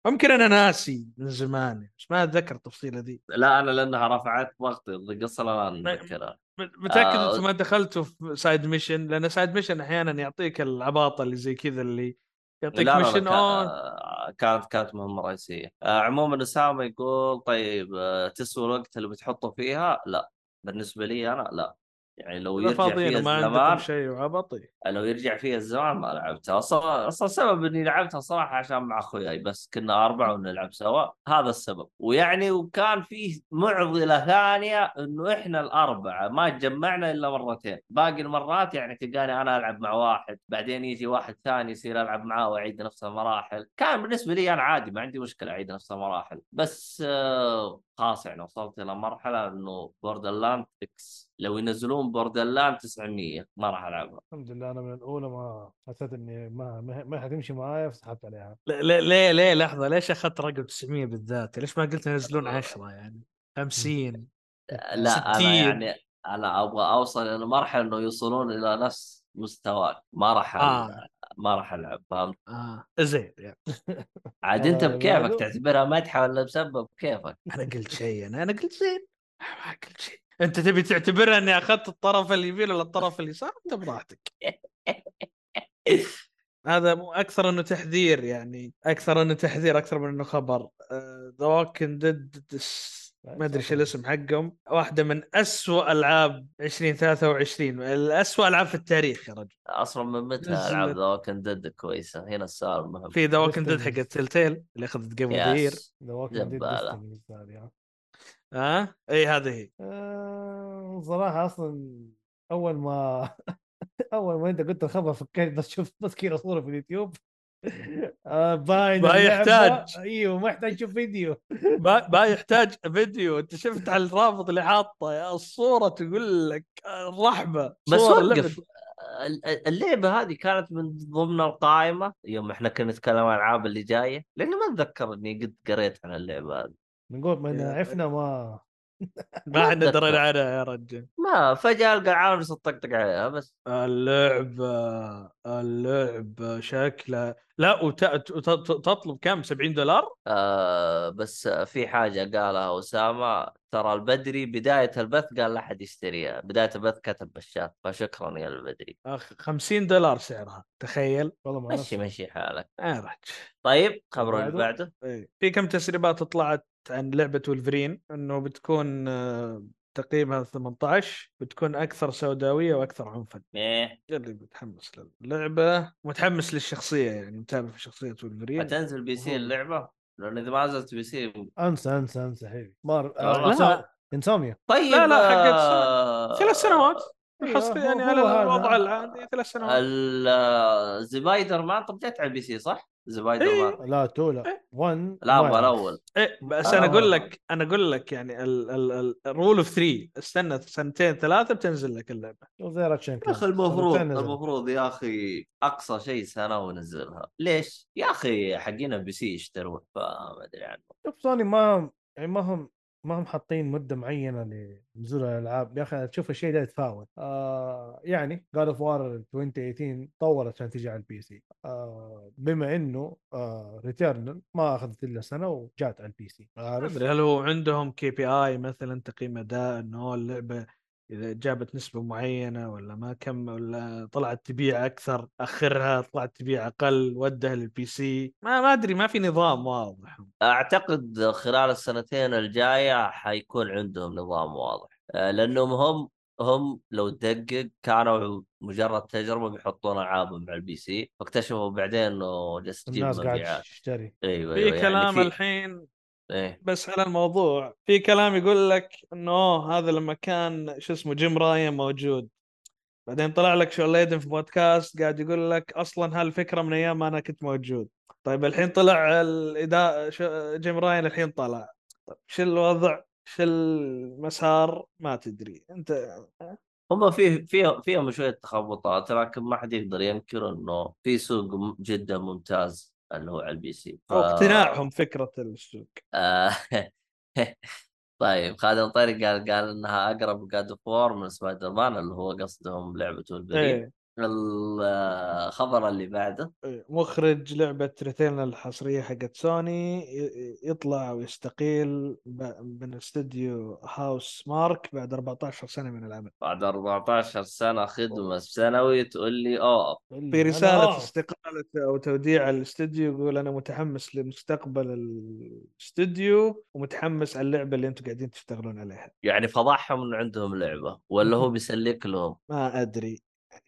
[SPEAKER 1] ممكن أنا ناسي من زمان بس ما أتذكر التفصيله ذي
[SPEAKER 3] لا أنا لأنها رفعت ضغطي القصة لا نتذكرها
[SPEAKER 1] متأكد
[SPEAKER 3] آه.
[SPEAKER 1] أنتم ما دخلتوا في side mission لأن side mission أحيانا يعطيك العباطة اللي زي كذا اللي يعطيك
[SPEAKER 3] كا-
[SPEAKER 1] اون
[SPEAKER 3] آه، كانت كانت مهمة رئيسية. آه، عموما أسامة يقول طيب آه، تسوى الوقت اللي بتحطه فيها؟ لا. بالنسبة لي أنا لا. يعني لو يرجع فيها
[SPEAKER 1] عندكم
[SPEAKER 3] الزمان
[SPEAKER 1] شيء وعبطي.
[SPEAKER 3] لو يرجع فيها الزمان ما لعبتها. أصلا أصلا السبب إني لعبتها صراحة عشان مع أخوياي بس كنا أربعة ونلعب سوا. هذا السبب. ويعني وكان فيه معضلة ثانية إنه إحنا الأربعة ما تجمعنا إلا مرتين. باقي المرات يعني تلقاني أنا ألعب مع واحد بعدين يجي واحد ثاني يصير ألعب معاه وأعيد نفس المراحل. كان بالنسبة لي أنا عادي ما عندي مشكلة أعيد نفس المراحل. بس آه، خلاص يعني وصلت إلى مرحلة إنه Borderlands X لو ينزلون Borderlands 900 ما راح ألعبها.
[SPEAKER 2] الحمد لله أنا من الأولى ما حسيت إني ما ما, ما حتمشي معايا فسحبت عليها.
[SPEAKER 1] لا- لا- ليه ليه لحظة ليش أخذت رقم 900 بالذات؟ ليش ما قلت ينزلون 10 يعني؟ 50
[SPEAKER 3] لا
[SPEAKER 1] 60.
[SPEAKER 3] أنا يعني أنا أبغى أوصل إلى مرحلة إنه يوصلون إلى نفس مستواك. ما راح
[SPEAKER 1] آه.
[SPEAKER 3] ما راح ألعب فهمت؟
[SPEAKER 1] آه. زين يعني.
[SPEAKER 3] عاد
[SPEAKER 2] أنت
[SPEAKER 3] بكيفك؟ تعتبرها مدحه ولا مسبب كيفك
[SPEAKER 1] أنا قلت شيء أنا أنا قلت زين. ما قلت شيء. انت تبي تعتبرها اني اخذت الطرف اليمين ولا الطرف اليسار انت براحتك. هذا مو أكثر إنه تحذير يعني أكثر إنه تحذير أكثر من إنه خبر. ذا ووكن ديد ما أدري إيش الاسم حقهم. واحدة من أسوأ ألعاب 2023 الأسوأ ألعاب في التاريخ يا رجل.
[SPEAKER 3] أصلا من متى. ألعاب The Walking Dead كويسة؟ هنا السؤال المهم
[SPEAKER 1] في The Walking
[SPEAKER 2] Dead.
[SPEAKER 1] حق Tell tale اللي أخذت game
[SPEAKER 3] of
[SPEAKER 2] the year yes
[SPEAKER 3] The
[SPEAKER 2] Walking Dead
[SPEAKER 1] ها؟ اي هذه هي؟
[SPEAKER 2] آه، صراحة أصلا أول ما أول ما أنت قلت الخبر فكرت بس شفت بس كذا صورة في اليوتيوب. آه، باين
[SPEAKER 1] ما. يحتاج.
[SPEAKER 2] أيوه ما يحتاج تشوف فيديو.
[SPEAKER 1] ما ما يحتاج فيديو. أنت شفت على الرابط اللي حاطه الصورة تقول لك الرحمة
[SPEAKER 3] بس وقف.
[SPEAKER 1] اللعبة.
[SPEAKER 3] هذه كانت من ضمن القائمة يوم إحنا كنا نتكلم عن الالعاب اللي جاية لاني ما أتذكر إني قد قريت عن اللعبة هذه.
[SPEAKER 2] نقول من
[SPEAKER 1] يا-
[SPEAKER 2] عفنا ما
[SPEAKER 1] ما
[SPEAKER 3] إحنا.
[SPEAKER 1] درينا عنها يا رجل.
[SPEAKER 3] ما فجأة ألقى عالم تطقطق عليها بس.
[SPEAKER 1] اللعبة اللعبة شكلها لا وتطلب كم؟ 70 دولار؟
[SPEAKER 3] آه بس في حاجة قالها أسامة ترى البدري بداية البث قال لا أحد يشتريها. بداية البث كتب بالشات فشكرا يا البدري.
[SPEAKER 1] أخ 50 دولار سعرها تخيل.
[SPEAKER 2] والله ما
[SPEAKER 3] مشي. مشي حالك.
[SPEAKER 1] يا رجل
[SPEAKER 3] طيب خبر اللي
[SPEAKER 2] بعده؟
[SPEAKER 3] بعده؟
[SPEAKER 1] إيه. في كم تسريبات طلعت؟ عن لعبة ولفرين إنه بتكون آه، تقييمها 18 بتكون أكثر سوداوية وأكثر عنفا.
[SPEAKER 3] إيه.
[SPEAKER 1] اللي متحمس للعبة متحمس للشخصية يعني متابع في شخصية ولفرين
[SPEAKER 3] حتنزل PC اللعبة؟ لأن إذا ما نزلت PC
[SPEAKER 2] أنسى أنسى أنسى حبيبي. مار. آه، Insomniac.
[SPEAKER 3] طيب
[SPEAKER 1] لا، لا، حقت
[SPEAKER 3] آه،
[SPEAKER 1] ثلاث سنوات.
[SPEAKER 2] أيوة،
[SPEAKER 1] الحصري
[SPEAKER 2] هو-
[SPEAKER 1] يعني على. الوضع العادي ثلاث سنوات
[SPEAKER 3] ال- زبايدر مان طب جت على ال PC صح؟ Spider
[SPEAKER 1] إيه.
[SPEAKER 3] Man
[SPEAKER 2] لا two لا
[SPEAKER 1] إيه.
[SPEAKER 2] 1
[SPEAKER 3] لا أبغى الأول
[SPEAKER 1] إيه بس
[SPEAKER 3] آه.
[SPEAKER 1] أنا أقول لك أنا أقول لك يعني ال rule of 3 استنى سنتين ثلاثة بتنزل لك اللعبة
[SPEAKER 2] زي Ratchet
[SPEAKER 3] يا. أخي المفروض. المفروض يا أخي أقصى شيء سنة ونزلها ليش؟ يا أخي حقين ال PC يشترون فما أدري عنه
[SPEAKER 2] شوف سوني ما يعني ما هم ما هم حاطين مدة معينة لنزول الألعاب. يا أخي تشوف الشيء ده يتفاوت. آه يعني God of War 2018 طورت عشان تجي على ال PC آه بما إنه آه Returnal ما أخذت إلا سنة وجات على ال
[SPEAKER 1] PC
[SPEAKER 2] عارف؟
[SPEAKER 1] أدري هل هو عندهم KPI مثلا تقييم أداء إنه اللعبة إذا جابت نسبة معينة ولا ما كم ولا طلعت تبيع أكثر أخرها طلعت تبيع أقل ودها لل PC ما ما أدري ما في نظام واضح.
[SPEAKER 3] أعتقد خلال السنتين الجاية حيكون عندهم نظام واضح. آه، لأنهم هم هم لو تدقق كانوا مجرد تجربة بيحطون ألعابهم على ال PC فاكتشفوا بعدين إنه جالس تجيب
[SPEAKER 2] الناس قاعد
[SPEAKER 3] مبيعات.
[SPEAKER 2] تشتري.
[SPEAKER 3] أيوه
[SPEAKER 1] في كلام
[SPEAKER 3] يعني في
[SPEAKER 1] الحين
[SPEAKER 3] إيه.
[SPEAKER 1] بس على الموضوع في كلام يقول لك إنه هذا لما كان شو اسمه Jim Ryan موجود. بعدين طلع لك Shawn Layden في بودكاست قاعد يقول لك أصلا هالفكرة من أيام ما أنا كنت موجود. طيب الحين طلع الإداء شو- Jim Ryan الحين طلع. طيب شو الوضع؟ شو المسار؟ ما تدري. أنت
[SPEAKER 3] هم فيه فيه فيهم شوية تخبطات لكن ما حد يقدر ينكر إنه في سوق جدا ممتاز اللي هو على ال PC. ف...
[SPEAKER 1] اقتناعهم فكرة السوق.
[SPEAKER 3] طيب خالد طارق قال قال إنها أقرب God of War من سبايدر مان اللي هو قصدهم لعبه ولفرين
[SPEAKER 1] إيه.
[SPEAKER 3] الخبر اللي بعده.
[SPEAKER 1] إيه، مخرج لعبة Returnal الحصرية حقت سوني يطلع ويستقيل من استوديو Housemarque بعد 14 سنة من العمل.
[SPEAKER 3] بعد 14 سنة خدمة سنوي تقول لي اوه
[SPEAKER 1] في رسالة استقالة أو توديع الاستوديو يقول أنا متحمس لمستقبل الاستوديو ومتحمس على اللعبة اللي أنتم قاعدين تشتغلون عليها.
[SPEAKER 3] يعني فضحهم انه عندهم لعبة ولا هو بيسلك لهم؟
[SPEAKER 1] ما أدري. يعني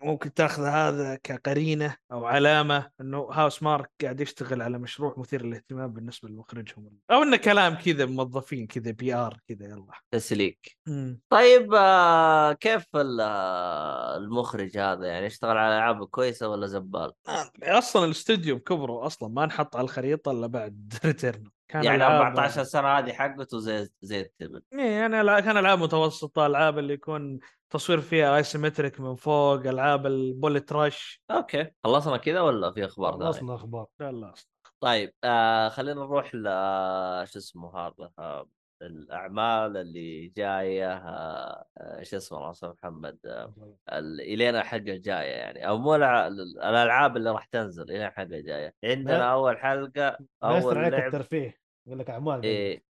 [SPEAKER 1] ممكن تاخذ هذا كقرينة أو علامة أنه Housemarque قاعد يشتغل على مشروع مثير للاهتمام بالنسبة لمخرجهم أو أنه كلام كذا موظفين كذا PR كذا يلا
[SPEAKER 3] تسليك
[SPEAKER 1] مم.
[SPEAKER 3] طيب آه، كيف آه، المخرج هذا يعني يشتغل على ألعاب كويسة ولا زبال؟
[SPEAKER 1] أدري. أصلا الاستوديو بكبره أصلا ما انحط على الخريطة إلا بعد Returnal كان
[SPEAKER 3] يعني
[SPEAKER 1] ألعاب-
[SPEAKER 3] 14 سنة هذه حقته زي زي التبن.
[SPEAKER 1] إيه يعني ألع- كان ألعاب متوسطة ألعاب اللي يكون تصوير فيها isometric من فوق ألعاب ال bullet
[SPEAKER 3] rush. أوكي. خلصنا كذا ولا في أخبار ثانية؟
[SPEAKER 2] خلصنا أخبار.
[SPEAKER 1] لا لا
[SPEAKER 3] طيب آه خلينا نروح ل آه، شو اسمه هذا آه الأعمال اللي جاية آه آه، شو اسمه الله محمد آه الين الحلقة الجايه يعني. أو مو الع- الألعاب اللي راح تنزل الين الحلقة الجايه عندنا
[SPEAKER 2] أول حلقة
[SPEAKER 3] أول
[SPEAKER 2] عليك
[SPEAKER 3] لعب.
[SPEAKER 2] الترفيه. يقول لك أعمال
[SPEAKER 3] إيه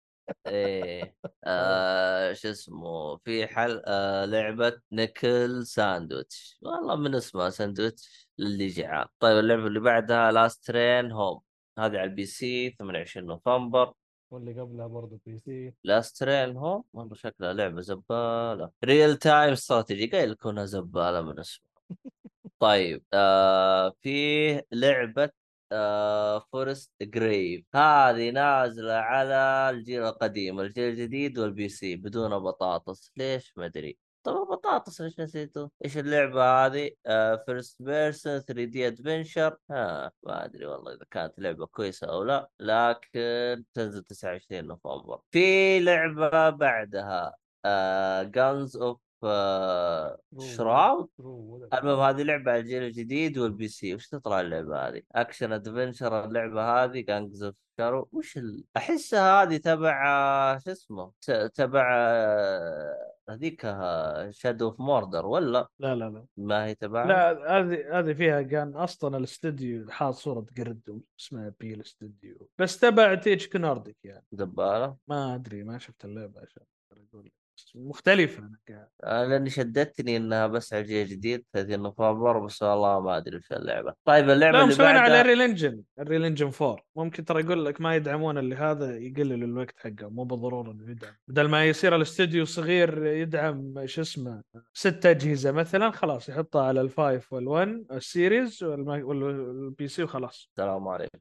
[SPEAKER 3] إيه آه. شو اسمه في حل آه لعبة Knuckle Sandwich. والله من اسمها ساندويتش للي جعان طيب اللعبة اللي بعدها Last Train Home هذه على ال PC 28 نوفمبر.
[SPEAKER 2] واللي قبلها برضه PC.
[SPEAKER 3] Last Train Home والله شكلها لعبة زبالة. real time strategy قايل لكم زبالة من اسمها طيب آه في لعبة آه Forest Grove. هذه نازلة على الجيل القديم الجيل الجديد وال PC بدون بطاطس. ليش؟ ما أدري. طب بطاطس إيش نسيته؟ إيش اللعبة هذه؟ first person 3D adventure ها ما أدري والله إذا كانت لعبة كويسة أو لا لكن تنزل 29 نوفمبر. في لعبة بعدها جانز اوف شراود المهم هذه لعبة على الجيل الجديد والبي سي. وش تطلع اللعبة هذه؟ اكشن ادفنشر اللعبة هذه جانجز اوف شارو وش ال... أحسها هذه تبع شو اسمه؟ تبع هذيك شادو اوف موردر ولا؟
[SPEAKER 1] لا لا لا.
[SPEAKER 3] ما هي تبع
[SPEAKER 1] لا هذه هذه فيها كان أصلا الاستوديو حاط صورة قرد اسمها بي الاستوديو بس تبع تيج كنارديك يعني.
[SPEAKER 3] زباله
[SPEAKER 1] ما أدري ما شفت اللعبة عشان أقول مختلفه
[SPEAKER 3] أنا لأني شدتني إنها بس على الجيل الجديد 30 نوفمبر بس والله ما أدري وش اللعبة. طيب اللعبة
[SPEAKER 1] لا
[SPEAKER 3] اللي
[SPEAKER 1] مسوينها على
[SPEAKER 3] بعدها
[SPEAKER 1] ال Unreal Engine ال Unreal Engine 4 ممكن ترى يقول لك ما يدعمون اللي هذا يقللوا الوقت حقه مو بالضرورة إنه يدعم. بدل ما يصير الاستوديو صغير يدعم شو اسمه ست أجهزة مثلا خلاص يحطها على ال five وال1 ال Series والما- وال PC وخلاص.
[SPEAKER 3] السلام عليكم.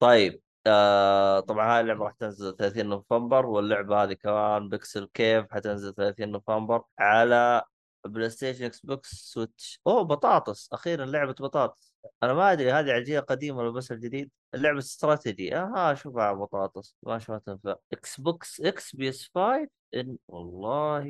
[SPEAKER 3] طيب. آه طبعا هاي اللعبة راح تنزل 30 نوفمبر واللعبة هذه كمان بيكسل كيف حتنزل 30 نوفمبر على بلاي ستيشن إكس بوكس سويتش أوه بطاطس أخيرا لعبة بطاطس. أنا ما أدري هذه عجيه قديمة ولا بس الجديد. اللعبة استراتيجي. أها شوفها بطاطس. ما شو تنفع. إكس بوكس إكس بي اس 5 إن والله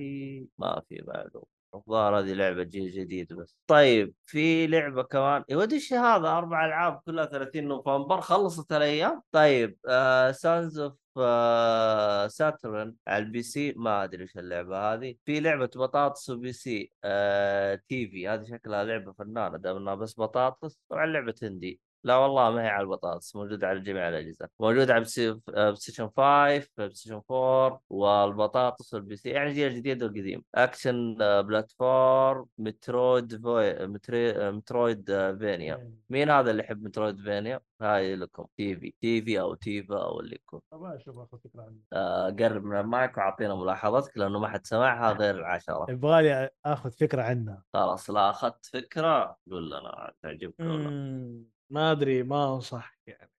[SPEAKER 3] ما في بعده. الظاهر هذه لعبة جيل جديد بس. طيب في لعبة كمان. يا ولد إيش هذا أربع ألعاب كلها 30 نوفمبر خلصت الأيام طيب آه اوف آه ساترن على البي سي. ما أدري إيش اللعبة هذه. في لعبة بطاطس وبي سي آه تي في. هذه شكلها لعبة فنانة دام إنها بس بطاطس. طبعا لعبة هندي. لا والله ما هي على البطاطس موجودة على جميع الأجهزة. موجودة على PlayStation 5 PlayStation 4 والبطاطس وال PC يعني جيل جديد والقديم أكشن آه، platform Metroidv... Metr... آه، Metroid آه، vania. مين هذا اللي يحب Metroidvania؟ هاي لكم. Tevi Tevi أو تيفا أو اللي يكون.
[SPEAKER 2] ما أشوف اخذ فكره عنه
[SPEAKER 3] آه، قرب من المايك وأعطينا ملاحظتك لأنه ما حد سمعها غير العشرة.
[SPEAKER 2] يبغالي أخذ فكرة عنها.
[SPEAKER 3] خلاص لا أخذت فكرة قول لنا تعجبك ولا
[SPEAKER 1] ما أدري ما انصح يعني.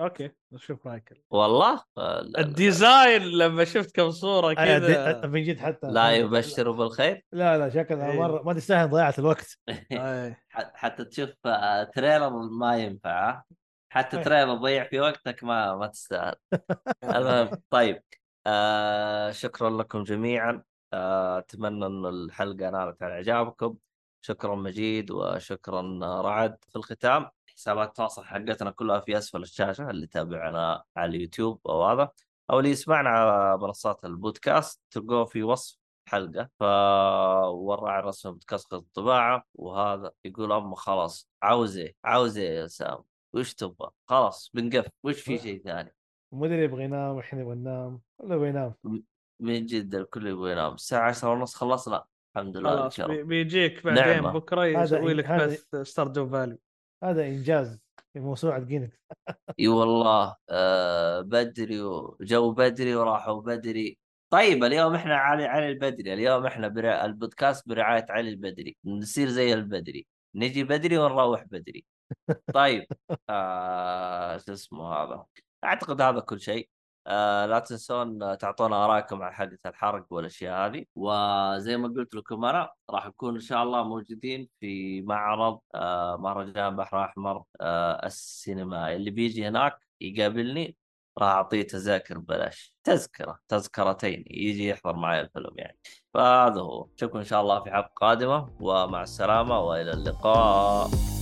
[SPEAKER 1] أوكي نشوف رايك
[SPEAKER 3] والله؟ آه، ال
[SPEAKER 1] design لما شفت كم
[SPEAKER 2] صورة
[SPEAKER 1] كذا
[SPEAKER 2] من جد حتى
[SPEAKER 3] لا يبشر بالخير
[SPEAKER 2] لا لا شكلها
[SPEAKER 1] إيه.
[SPEAKER 2] مرة ما تستاهل ضياعه الوقت.
[SPEAKER 3] حتى تشوف آه، trailer ما ينفع آه. حتى. trailer ضيع في وقتك ما ما تستاهل. المهم طيب آه شكرا لكم جميعا. آه، أتمنى إن الحلقة نالت على إعجابكم. شكرا مجيد وشكرا رعد في الختام. حسابات التواصل حقتنا كلها في أسفل الشاشة اللي تابعنا على اليوتيوب أو هذا أو اللي يسمعنا على منصات البودكاست تلقوه في وصف الحلقة ف والراعي الرسمي بودكاست الطباعه وهذا يقول اما خلاص عاوز إيه؟ عاوز إيه يا سام؟ وش تبغى؟ خلاص بنقف وش في شيء ثاني؟
[SPEAKER 2] المدير يبغى ينام إحنا نبغى ننام كله يبغى ينام.
[SPEAKER 3] من جد الكل يبغى ينام. الساعة 10 ونص خلصنا الحمد لله
[SPEAKER 1] خلاص بيجيك بعدين
[SPEAKER 3] نعمة.
[SPEAKER 2] بكرة
[SPEAKER 1] يسوي لك بث Stardew Valley
[SPEAKER 2] هذا إنجاز في موسوعة جينيس
[SPEAKER 3] إي والله آه بدري وجو بدري وراحوا بدري. طيب اليوم إحنا علي علي البدري اليوم إحنا برع... البودكاست برعاية علي البدري. نصير زي البدري. نجي بدري ونروح بدري. طيب آه شو اسمه هذا؟ أعتقد هذا كل شيء. آه لا تنسون تعطونا آرائكم على حلقه الحرق والأشياء هذه. وزي ما قلت لكم أنا راح نكون إن شاء الله موجودين في معرض آه مهرجان بحر أحمر آه السينمائي اللي بيجي هناك يقابلني راح أعطيه تذاكر ببلاش. تذكرة تذكرتين يجي يحضر معي الفيلم يعني. فهذا هو. نشوفكم إن شاء الله في حلقة قادمة ومع السلامة وإلى اللقاء.